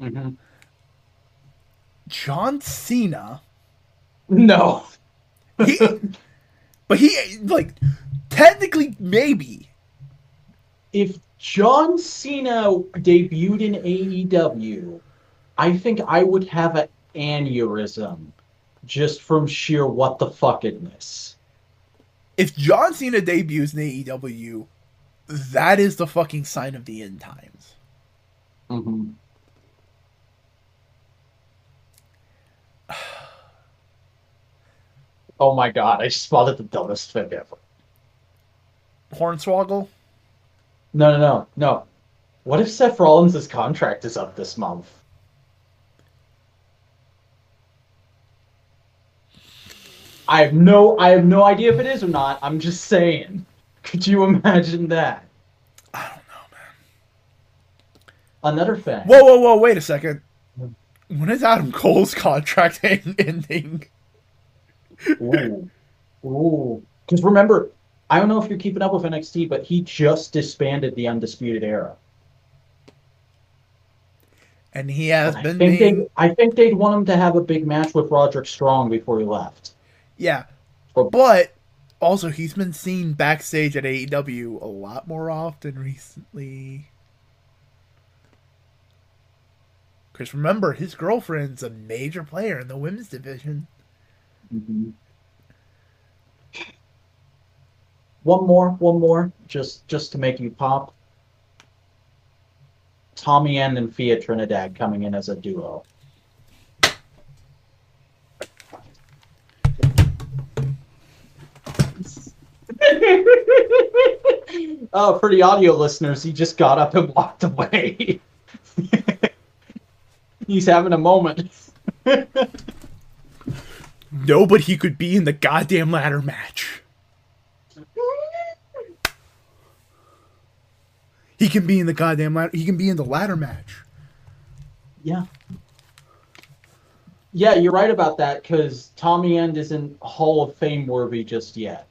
Speaker 2: Mm-hmm.
Speaker 1: John Cena,
Speaker 2: No.
Speaker 1: he, but he like technically maybe.
Speaker 2: if John Cena debuted in AEW, I think I would have an aneurysm just from sheer what the fuckedness.
Speaker 1: If John Cena debuts in AEW, that is the fucking sign of the end times.
Speaker 2: Mm-hmm. Oh my god, I just spotted the dumbest thing ever.
Speaker 1: Hornswoggle.
Speaker 2: No, no, no, no. What if Seth Rollins' contract is up this month? I have no, I have no idea if it is or not. I'm just saying. Could you imagine that?
Speaker 1: I don't know, man.
Speaker 2: Another thing.
Speaker 1: Whoa, whoa, whoa! Wait a second. When is Adam Cole's contract ending?
Speaker 2: Ooh, ooh. Because remember, I don't know if you're keeping up with NXT, but he just disbanded the Undisputed Era.
Speaker 1: And he has
Speaker 2: I
Speaker 1: been
Speaker 2: think
Speaker 1: named.
Speaker 2: they, I think they'd want him to have a big match with Roderick Strong before he left.
Speaker 1: Yeah,
Speaker 2: Or-
Speaker 1: but also he's been seen backstage at AEW a lot more often recently. Because remember, his girlfriend's a major player in the women's division. Mm-hmm.
Speaker 2: One more, one more, just just to make you pop. Tommy End and Thea Trinidad coming in as a duo. Oh, for the audio listeners, he just got up and walked away. He's having a moment.
Speaker 1: No, but he could be in the goddamn ladder match. He can be in the goddamn ladder. He can be in the ladder match.
Speaker 2: Yeah. Yeah, you're right about that because Tommy End isn't Hall of Fame worthy just yet.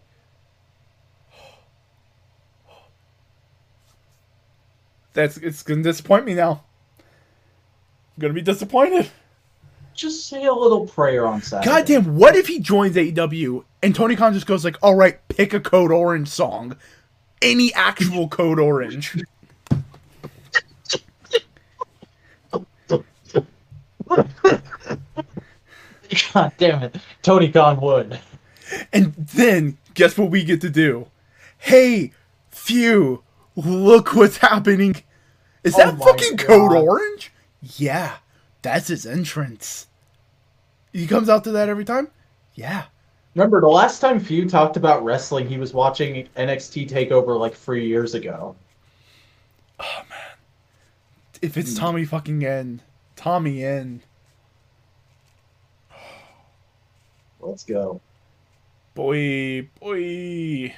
Speaker 1: That's it's gonna disappoint me now. I'm gonna be disappointed.
Speaker 2: Just say a little prayer on Saturday.
Speaker 1: Goddamn, what if he joins AEW and Tony Khan just goes like, all right, pick a Code Orange song. Any actual Code Orange.
Speaker 2: God damn it, Tony Khan would.
Speaker 1: And then guess what we get to do? Hey, Phew, look what's happening. Is
Speaker 2: Oh
Speaker 1: that
Speaker 2: my
Speaker 1: fucking
Speaker 2: God.
Speaker 1: Code Orange? Yeah, that's his entrance. He comes out to that every time? Yeah.
Speaker 2: Remember the last time Few talked about wrestling, he was watching NXT Takeover like three years ago.
Speaker 1: Oh man, if it's hmm. Tommy fucking End, Tommy End,
Speaker 2: Let's go.
Speaker 1: boy, boy.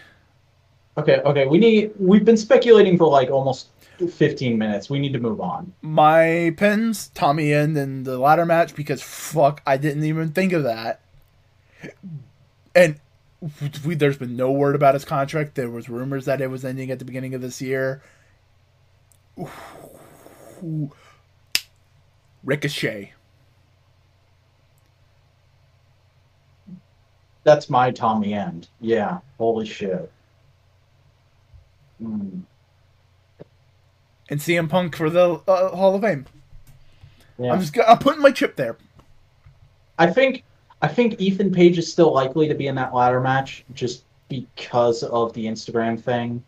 Speaker 2: Okay, okay. We need. We've been speculating for like almost 15 minutes. We need to move on.
Speaker 1: My pins, Tommy End in the ladder match because fuck, I didn't even think of that. And we, there's been no word about his contract. There was rumors that it was ending at the beginning of this year. Ooh. Ricochet.
Speaker 2: That's my Tommy End. Yeah. Holy shit. Hmm.
Speaker 1: and CM Punk for the uh, Hall of Fame.
Speaker 2: Yeah.
Speaker 1: I'm just I'm putting my chip there.
Speaker 2: I think I think Ethan Page is still likely to be in that ladder match just because of the Instagram thing.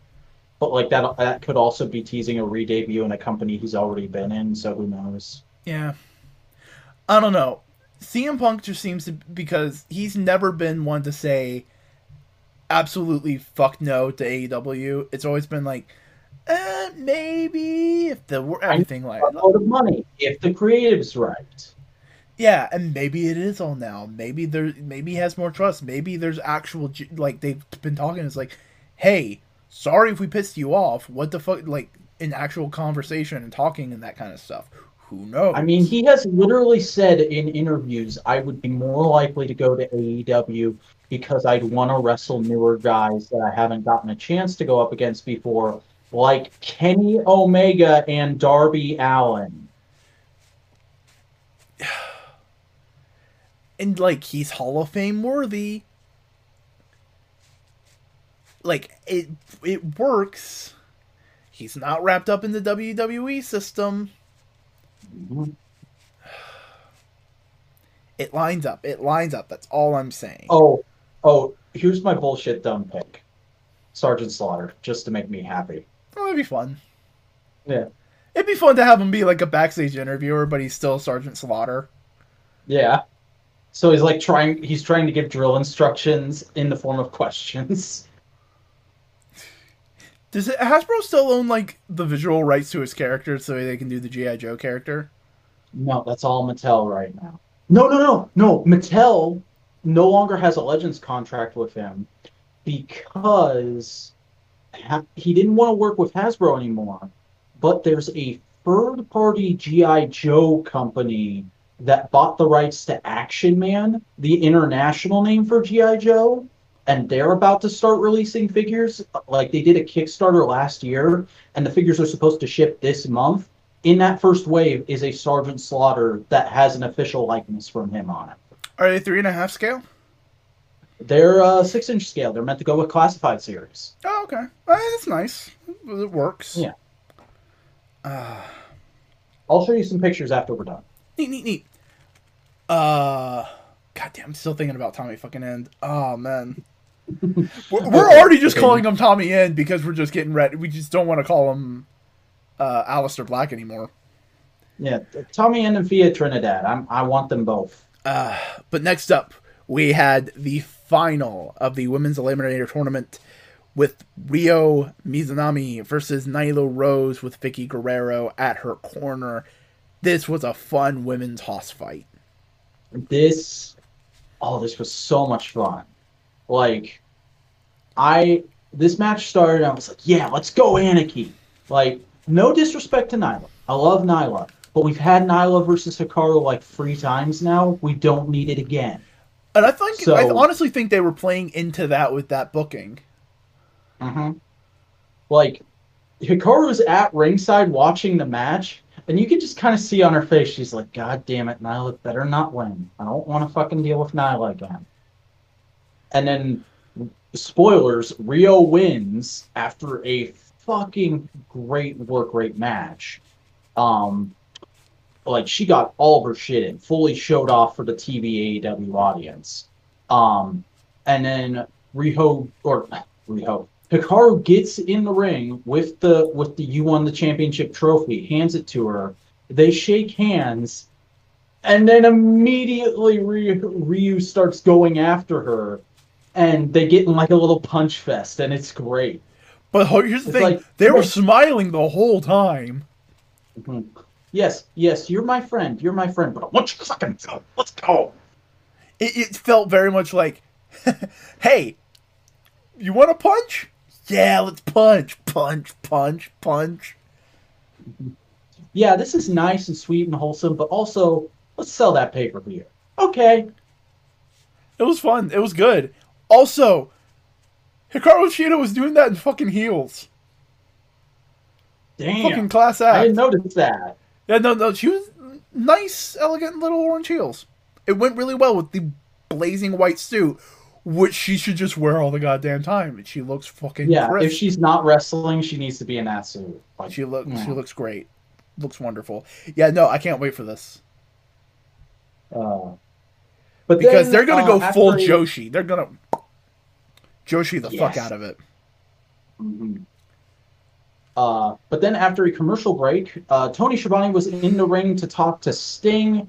Speaker 2: But like that that could also be teasing a re-debut in a company he's already been in, so who knows.
Speaker 1: Yeah. I don't know. CM Punk just seems to because he's never been one to say absolutely fuck no to AEW. It's always been like, eh, maybe if the everything like
Speaker 2: A lot of money if the creative's right.
Speaker 1: yeah, and maybe it is all now. Maybe there maybe he has more trust. Maybe there's actual like they've been talking. It's like, hey, sorry if we pissed you off. What the fuck? Like in actual conversation and talking and that kind of stuff. Who knows?
Speaker 2: I mean, he has literally said in interviews, I would be more likely to go to AEW because I'd want to wrestle newer guys that I haven't gotten a chance to go up against before, like Kenny Omega and Darby Allin.
Speaker 1: and like he's Hall of Fame worthy. Like it it works. He's not wrapped up in the WWE system. Mm-hmm. It lines up. It lines up. That's all I'm saying.
Speaker 2: Oh, oh, here's my bullshit dumb pick. Sergeant Slaughter, just to make me happy.
Speaker 1: Oh, that'd be fun.
Speaker 2: Yeah.
Speaker 1: It'd be fun to have him be like a backstage interviewer, but he's still Sergeant Slaughter.
Speaker 2: Yeah. So he's like trying he's trying to give drill instructions in the form of questions.
Speaker 1: Does it, Hasbro still own like the visual rights to his character so they can do the GI Joe character?
Speaker 2: No, that's all Mattel right now. No, no, no, no. Mattel no longer has a Legends contract with him because he didn't want to work with Hasbro anymore. But there's a third party G.I. Joe company that bought the rights to Action Man, the international name for G.I. Joe. And they're about to start releasing figures. Like they did a Kickstarter last year, and the figures are supposed to ship this month in that first wave is a Sergeant Slaughter that has an official likeness from him on it.
Speaker 1: Are they three and a half scale?
Speaker 2: They're uh, six inch scale. They're meant to go with classified series.
Speaker 1: Oh, okay. Uh, that's nice. It works.
Speaker 2: Yeah.
Speaker 1: Uh,
Speaker 2: I'll show you some pictures after we're done.
Speaker 1: neat, neat, neat. Uh, goddamn, I'm still thinking about Tommy fucking End. Oh man, we're, we're already just calling him Tommy End because we're just getting ready. We just don't want to call him uh, Aleister Black anymore.
Speaker 2: Yeah, Tommy End and Thea Trinidad. I'm, I want them both.
Speaker 1: Uh, but next up, we had the final of the Women's Eliminator Tournament with Ryo Mizunami versus Nyla Rose with Vickie Guerrero at her corner. This was a fun women's hoss fight.
Speaker 2: This, oh, this was so much fun. Like, I this match started. I was like, yeah, let's go, Anarchy. Like, no disrespect to Nyla. I love Nyla, but we've had Nyla versus Hikaru like three times now. We don't need it again.
Speaker 1: And I think
Speaker 2: So-
Speaker 1: I honestly think they were playing into that with that booking.
Speaker 2: Mm-hmm. Like, Hikaru's at ringside watching the match, and you can just kind of see on her face, she's like, God damn it, Nyla better not win. I don't want to fucking deal with Nyla again. And then, spoilers, Ryo wins after a fucking great work rate match. Um, like, she got all of her shit in, fully showed off for the TV AEW audience. Um, and then Riho, or Riho, Hikaru gets in the ring with the with the you won the championship trophy, hands it to her. They shake hands, and then immediately Ryo, Ryo starts going after her, and they get in like a little punch fest, and it's great.
Speaker 1: But here's the
Speaker 2: It's
Speaker 1: thing:
Speaker 2: like-
Speaker 1: they were smiling the whole time.
Speaker 2: Mhm. Yes, yes, you're my friend. You're my friend, but I want you to fucking go. Let's go.
Speaker 1: It, it felt very much like, "Hey, you want to punch? Yeah, let's punch, punch, punch, punch."
Speaker 2: Yeah, this is nice and sweet and wholesome, but also let's sell that pay per view. Okay.
Speaker 1: It was fun. It was good. Also, Hikaru Shida was doing that in fucking heels.
Speaker 2: Damn.
Speaker 1: Fucking class act.
Speaker 2: I didn't notice that.
Speaker 1: Yeah, no, no, she was nice, elegant little orange heels. It went really well with the blazing white suit, which she should just wear all the goddamn time. And she looks fucking
Speaker 2: Yeah,
Speaker 1: crisp.
Speaker 2: if she's not wrestling, she needs to be in that suit. Like,
Speaker 1: She looks
Speaker 2: yeah.
Speaker 1: she looks great. Looks wonderful. Yeah, no, I can't wait for this.
Speaker 2: uh, but
Speaker 1: Because
Speaker 2: then,
Speaker 1: they're gonna
Speaker 2: uh,
Speaker 1: go full
Speaker 2: he-
Speaker 1: Joshi. They're gonna Joshi the fuck out of it.
Speaker 2: Mhm. Uh, but then after a commercial break, uh, Tony Schiavone was in the ring to talk to Sting,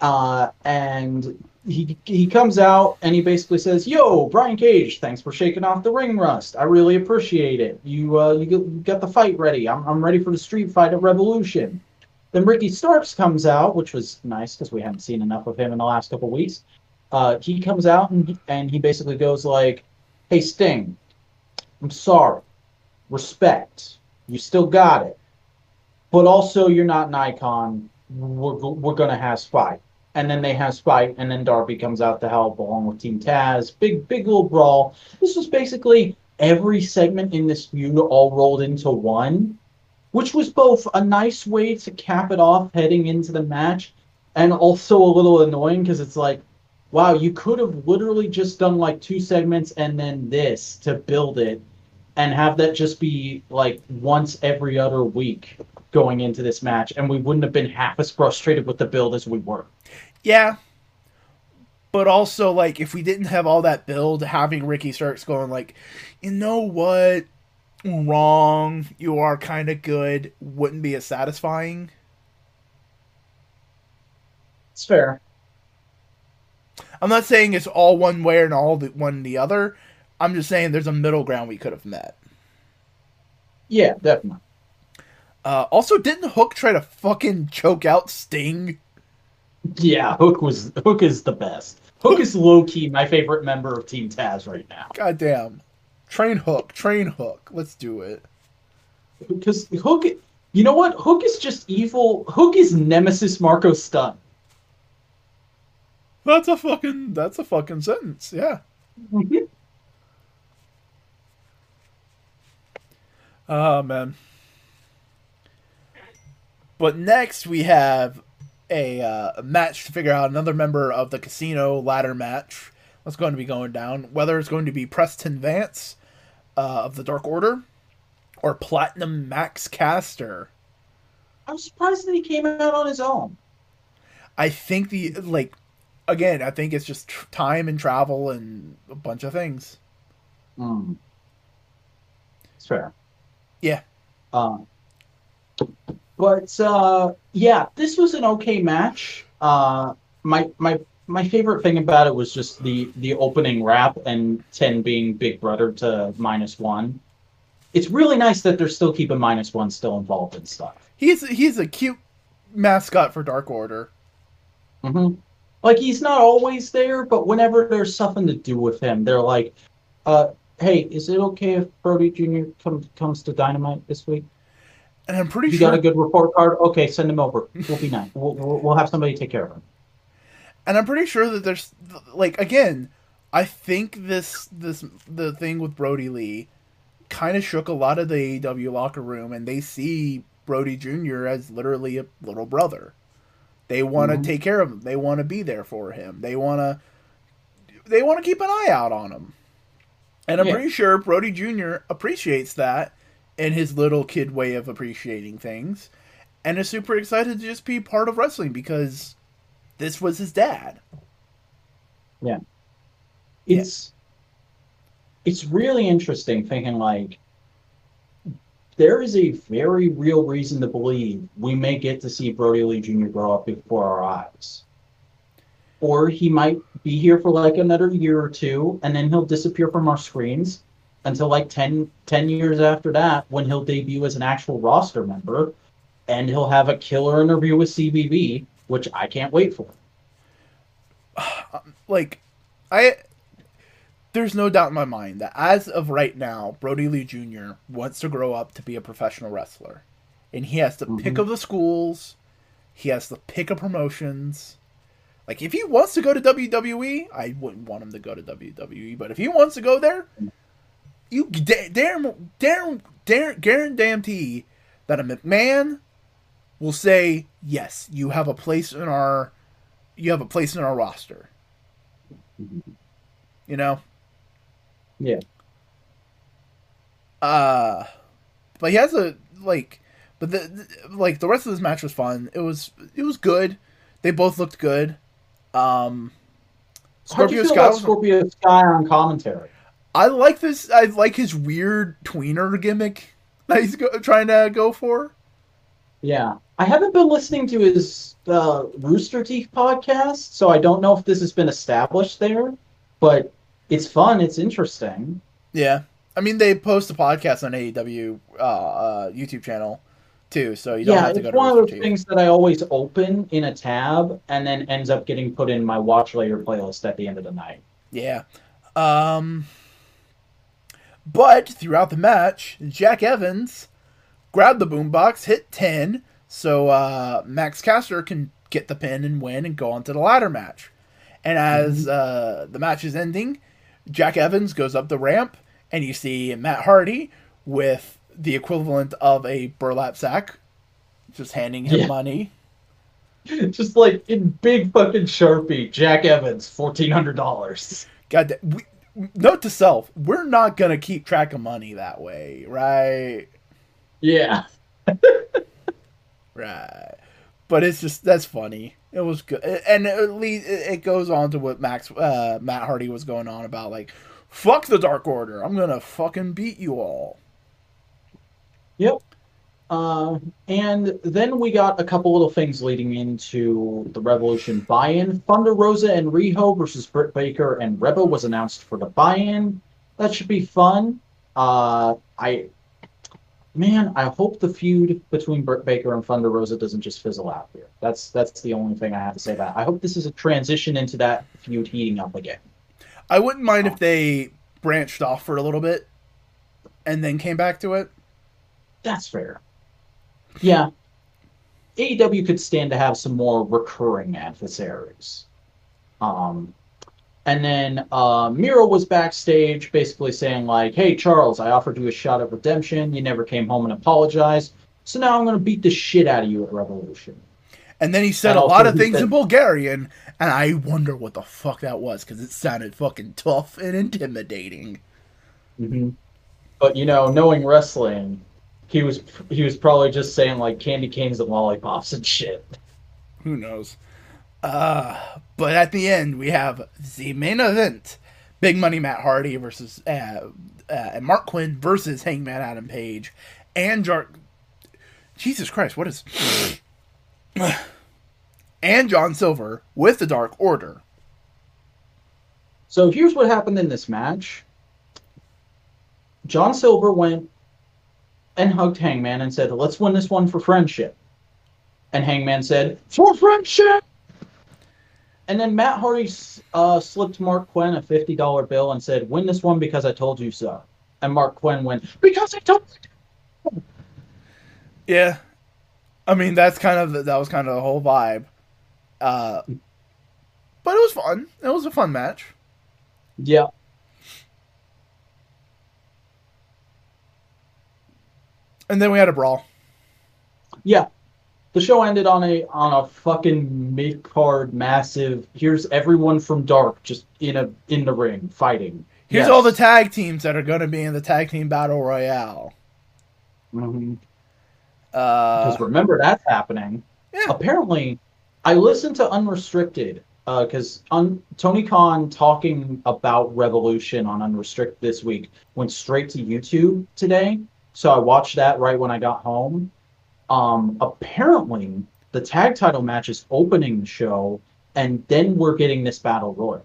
Speaker 2: uh, and he he comes out and he basically says, "Yo, Brian Cage, thanks for shaking off the ring rust. I really appreciate it. You uh, you, got, the fight ready. I'm I'm ready for the street fight at Revolution." Then Ricky Starks comes out, which was nice because we hadn't seen enough of him in the last couple weeks. Uh, he comes out and and he basically goes like, "Hey Sting, I'm sorry. Respect. You still got it. But also, you're not an icon. We're, we're going to have Spike. And then they have Spike, and then Darby comes out to help along with Team Taz. Big, big little brawl. This was basically every segment in this feud all rolled into one, which was both a nice way to cap it off heading into the match and also a little annoying because it's like, wow, you could have literally just done like two segments and then this to build it and have that just be like once every other week going into this match, and we wouldn't have been half as frustrated with the build as we were.
Speaker 1: Yeah. But also, like, if we didn't have all that build, having Ricky Starks going, like, you know what? Wrong. You are kind of good. Wouldn't be as satisfying.
Speaker 2: It's fair.
Speaker 1: I'm not saying it's all one way and all the one the other. I'm just saying there's a middle ground we could have met.
Speaker 2: Yeah, definitely.
Speaker 1: Uh, also, didn't Hook try to fucking choke out Sting?
Speaker 2: Yeah, Hook was Hook is the best. Hook is low key my favorite member of Team Taz right now
Speaker 1: Goddamn. Train Hook. Train Hook. Let's do it.
Speaker 2: because Hook. You know what? Hook is just evil. Hook is Nemesis Marko Stunt.
Speaker 1: That's a fucking. That's a fucking sentence. Yeah. Oh man. But next we have a, uh, a match to figure out another member of the casino ladder match. What's going to be going down? Whether it's going to be Preston Vance uh, of the Dark Order or Platinum Max Caster.
Speaker 2: I'm surprised that he came out on his own.
Speaker 1: I think the like again. I think it's just tr- time and travel and a bunch of things.
Speaker 2: Mm. It's fair.
Speaker 1: Yeah.
Speaker 2: Um, but uh, yeah, this was an okay match. Uh, my my my favorite thing about it was just the the opening rap and ten being Big Brother to minus one. It's really nice that they're still keeping minus one still involved in stuff.
Speaker 1: He's he's a cute mascot for Dark Order.
Speaker 2: hmm Like he's not always there, but whenever there's something to do with him, they're like, uh, "Hey, is it okay if Brodie Jr. comes comes to Dynamite this week?"
Speaker 1: And I'm pretty
Speaker 2: You
Speaker 1: sure you
Speaker 2: got a good report card? Okay, send him over. We'll be nice. We'll, we'll, we'll have somebody take care of him.
Speaker 1: and I'm pretty sure that there's like again, I think this this the thing with Brodie Lee kind of shook a lot of the AEW locker room, and they see Brodie Jr. as literally a little brother. They want to
Speaker 2: Mhm.
Speaker 1: take care of him. They want to be there for him. They want to they want to keep an eye out on him. And I'm
Speaker 2: Yeah.
Speaker 1: pretty sure Brodie Jr. appreciates that in his little kid way of appreciating things and is super excited to just be part of wrestling because this was his dad. Yeah.
Speaker 2: It's it's really interesting thinking like there is a very real reason to believe we may get to see Brodie Lee Jr. grow up before our eyes. Or he might be here for like another year or two and then he'll disappear from our screens until like 10, 10 years after that when he'll debut as an actual roster member and he'll have a killer interview with CVV, which I can't wait for.
Speaker 1: like I there's no doubt in my mind that as of right now, Brodie Lee Jr. wants to grow up to be a professional wrestler. And he has to pick
Speaker 2: Mhm.
Speaker 1: of the schools, he has to pick of promotions. Like if he wants to go to WWE, I wouldn't want him to go to WWE, but if he wants to go there, you da- damn damn damn guarantee that a McMahon will say, "Yes, you have a place in our you have a place in our roster." You know?
Speaker 2: Yeah.
Speaker 1: Uh but he has a like but the- like the rest of this match was fun. It was it was good. They both looked good. Um
Speaker 2: How do you
Speaker 1: Scorpio
Speaker 2: feel
Speaker 1: Sky
Speaker 2: about Scorpio Sky on commentary?
Speaker 1: I like this I like his weird tweener gimmick that he's go, trying to go for.
Speaker 2: Yeah, I haven't been listening to his uh, Rooster Teeth podcast, so I don't know if this has been established there. But it's fun. It's interesting.
Speaker 1: Yeah. I mean they post a podcast on AEW uh, uh YouTube channel too, so you don't
Speaker 2: yeah,
Speaker 1: have to
Speaker 2: it's
Speaker 1: go to
Speaker 2: one of those things that I always open in a tab and then ends up getting put in my watch later playlist at the end of the night.
Speaker 1: Yeah. Um but throughout the match, Jack Evans grabbed the boombox, hit 10, so uh, Max Caster can get the pin and win and go on to the ladder match. And as uh, the match is ending, Jack Evans goes up the ramp, and you see Matt Hardy with the equivalent of a burlap sack, just handing him
Speaker 2: Yeah.
Speaker 1: money.
Speaker 2: Just like in big fucking sharpie, Jack Evans, fourteen hundred dollars.
Speaker 1: God, da- we, note to self: we're not gonna keep track of money that way, right?
Speaker 2: Yeah,
Speaker 1: Right. But it's just that's funny. It was good, and at least it goes on to what Max uh, Matt Hardy was going on about, like, fuck the Dark Order. I'm gonna fucking beat you all.
Speaker 2: Yep. Uh, and then we got a couple little things leading into the Revolution buy-in. Thunder Rosa and Riho versus Britt Baker and Reba was announced for the buy-in. That should be fun. Uh, I, man, I hope the feud between Britt Baker and Thunder Rosa doesn't just fizzle out here. That's that's the only thing I have to say about. It. I hope this is a transition into that feud heating up again.
Speaker 1: I wouldn't mind if they branched off for a little bit and then came back to it.
Speaker 2: That's fair. Yeah. AEW could stand to have some more recurring adversaries. Um, and then uh, Miro was backstage basically saying, like, hey, Charles, I offered you a shot at redemption. You never came home and apologized. So now I'm going to beat the shit out of you at Revolution.
Speaker 1: And then he said
Speaker 2: And
Speaker 1: a lot of things
Speaker 2: said-
Speaker 1: in Bulgarian, and I wonder what the fuck that was because it sounded fucking tough and intimidating.
Speaker 2: hmm But, you know, knowing wrestling, he was he was probably just saying, like, candy canes and lollipops and shit.
Speaker 1: Who knows? Uh, but at the end, we have the main event: Big Money Matt Hardy versus uh, uh, and Marq Quen versus Hangman Adam Page, and Jar. Jesus Christ, what is? and John Silver with the Dark Order.
Speaker 2: So here's what happened in this match. John Silver went and hugged Hangman and said, "Let's win this one for friendship." And Hangman said, "For friendship." And then Matt Hardy uh, slipped Marq Quen a fifty dollar bill and said, "Win this one because I told you so." And Marq Quen went, "Because I told." You.
Speaker 1: Yeah, I mean that's kind of the, that was kind of the whole vibe. Uh, but it was fun. It was a fun match.
Speaker 2: Yeah.
Speaker 1: And then we had a brawl.
Speaker 2: Yeah. The show ended on a on a fucking mid card massive. Here's everyone from Dark just in a in the ring fighting.
Speaker 1: Here's
Speaker 2: Yes.
Speaker 1: all the tag teams that are going to be in the tag team battle royale.
Speaker 2: Mhm.
Speaker 1: Uh,
Speaker 2: Because remember that's happening.
Speaker 1: Yeah.
Speaker 2: Apparently, I listened to Unrestricted because un- Tony Khan talking about Revolution on Unrestricted this week went straight to YouTube today. So I watched that right when I got home. Um, apparently, the tag title match is opening the show, and then we're getting this battle royal.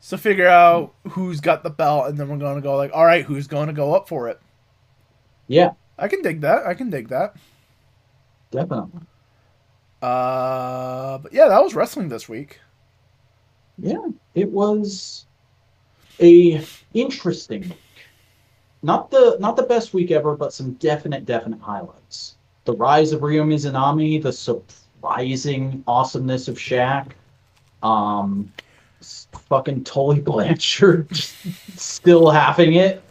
Speaker 1: so figure out who's got the belt, and then we're going to go like, all right, who's going to go up for it?
Speaker 2: Yeah,
Speaker 1: I can dig that. I can dig that.
Speaker 2: definitely.
Speaker 1: Uh, but yeah, that was wrestling this week.
Speaker 2: Yeah, it was a interesting week. Not the not the best week ever, but some definite definite highlights. The rise of Ryo Mizunami, the surprising awesomeness of Shaq, um, fucking Tully Blanchard still having it,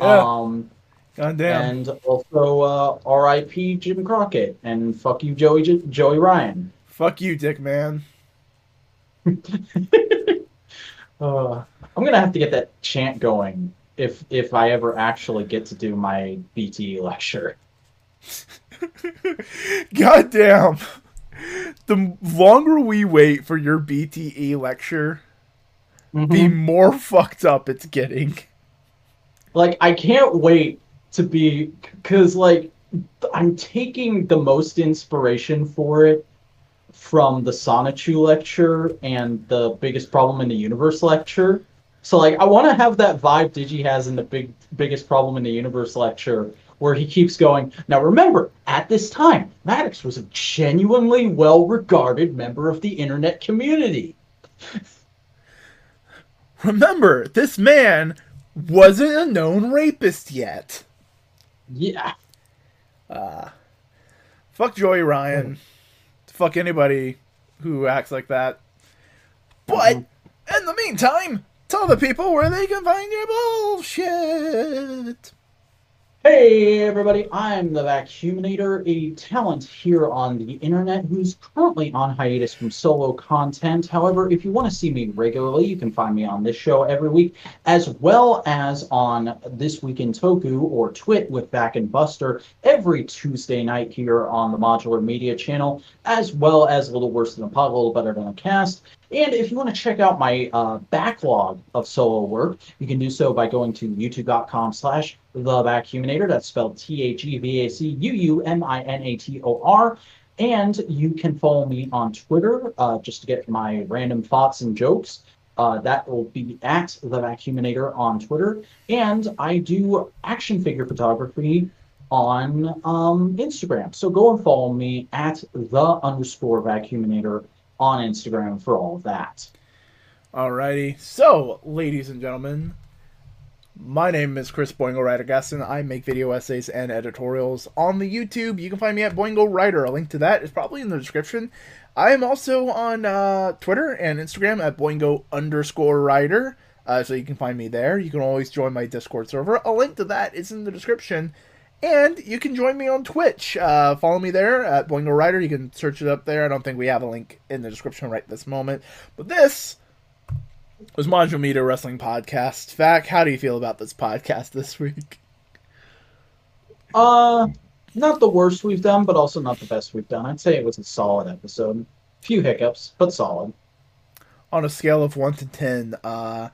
Speaker 1: Yeah.
Speaker 2: um,
Speaker 1: God damn.
Speaker 2: and also uh, R.I.P. Jim Crockett and fuck you Joey J- Joey Ryan.
Speaker 1: Fuck you, Dick Man.
Speaker 2: Uh, I'm gonna have to get that chant going if if I ever actually get to do my BTE lecture.
Speaker 1: God damn. The longer we wait for your BTE lecture, the more fucked up it's getting.
Speaker 2: Like I can't wait to be because like I'm taking the most inspiration for it from the Sonichu lecture and the biggest problem in the universe lecture. So like I want to have that vibe Digi has in the big biggest problem in the universe lecture where he keeps going. Now remember, at this time, Maddox was a genuinely well-regarded member of the internet community.
Speaker 1: Remember, this man wasn't a known rapist yet.
Speaker 2: Yeah.
Speaker 1: Uh Fuck Joey Ryan. Fuck anybody who acts like that. But mm-hmm. in the meantime, tell the people where they can find your bullshit.
Speaker 2: Hey everybody, I'm the Vacuuminator, a talent here on the internet who's currently on hiatus from solo content. However, if you want to see me regularly, you can find me on this show every week, as well as on This Week in Toku or Twit with Vac and Buster every Tuesday night here on the Modular Media channel, as well as A Little Worse Than a Pot, A Little Better Than a Cast. And if you want to check out my uh, backlog of solo work, you can do so by going to youtube.com slash the vacuuminator. That's spelled T-H-E-V-A-C-U-U-M-I-N-A-T-O-R. And you can follow me on Twitter uh, just to get my random thoughts and jokes. Uh, that will be at the vacuuminator on Twitter. And I do action figure photography on um, Instagram. So go and follow me at the underscore vacuuminator on Instagram for all of that.
Speaker 1: Alrighty. So, ladies and gentlemen, my name is Chris Boingo Writer Gaston. I make video essays and editorials on the YouTube. You can find me at Boingo Writer. A link to that is probably in the description. I am also on uh, Twitter and Instagram at Boingo underscore writer. Uh, so you can find me there. You can always join my Discord server. A link to that is in the description. And you can join me on Twitch. Uh, follow me there at Boingo Writer. You can search it up there. I don't think we have a link in the description right this moment. But this was Modular Media Wrestling Podcast. Vac, how do you feel about this podcast this week?
Speaker 2: Uh, not the worst we've done, but also not the best we've done. I'd say it was a solid episode. Few hiccups, but solid.
Speaker 1: On a scale of 1 to 10, uh,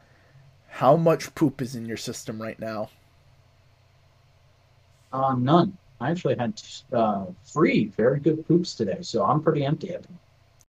Speaker 1: how much poop is in your system right now?
Speaker 2: Uh, none. I actually had uh, three very good poops today, so I'm pretty empty. I think.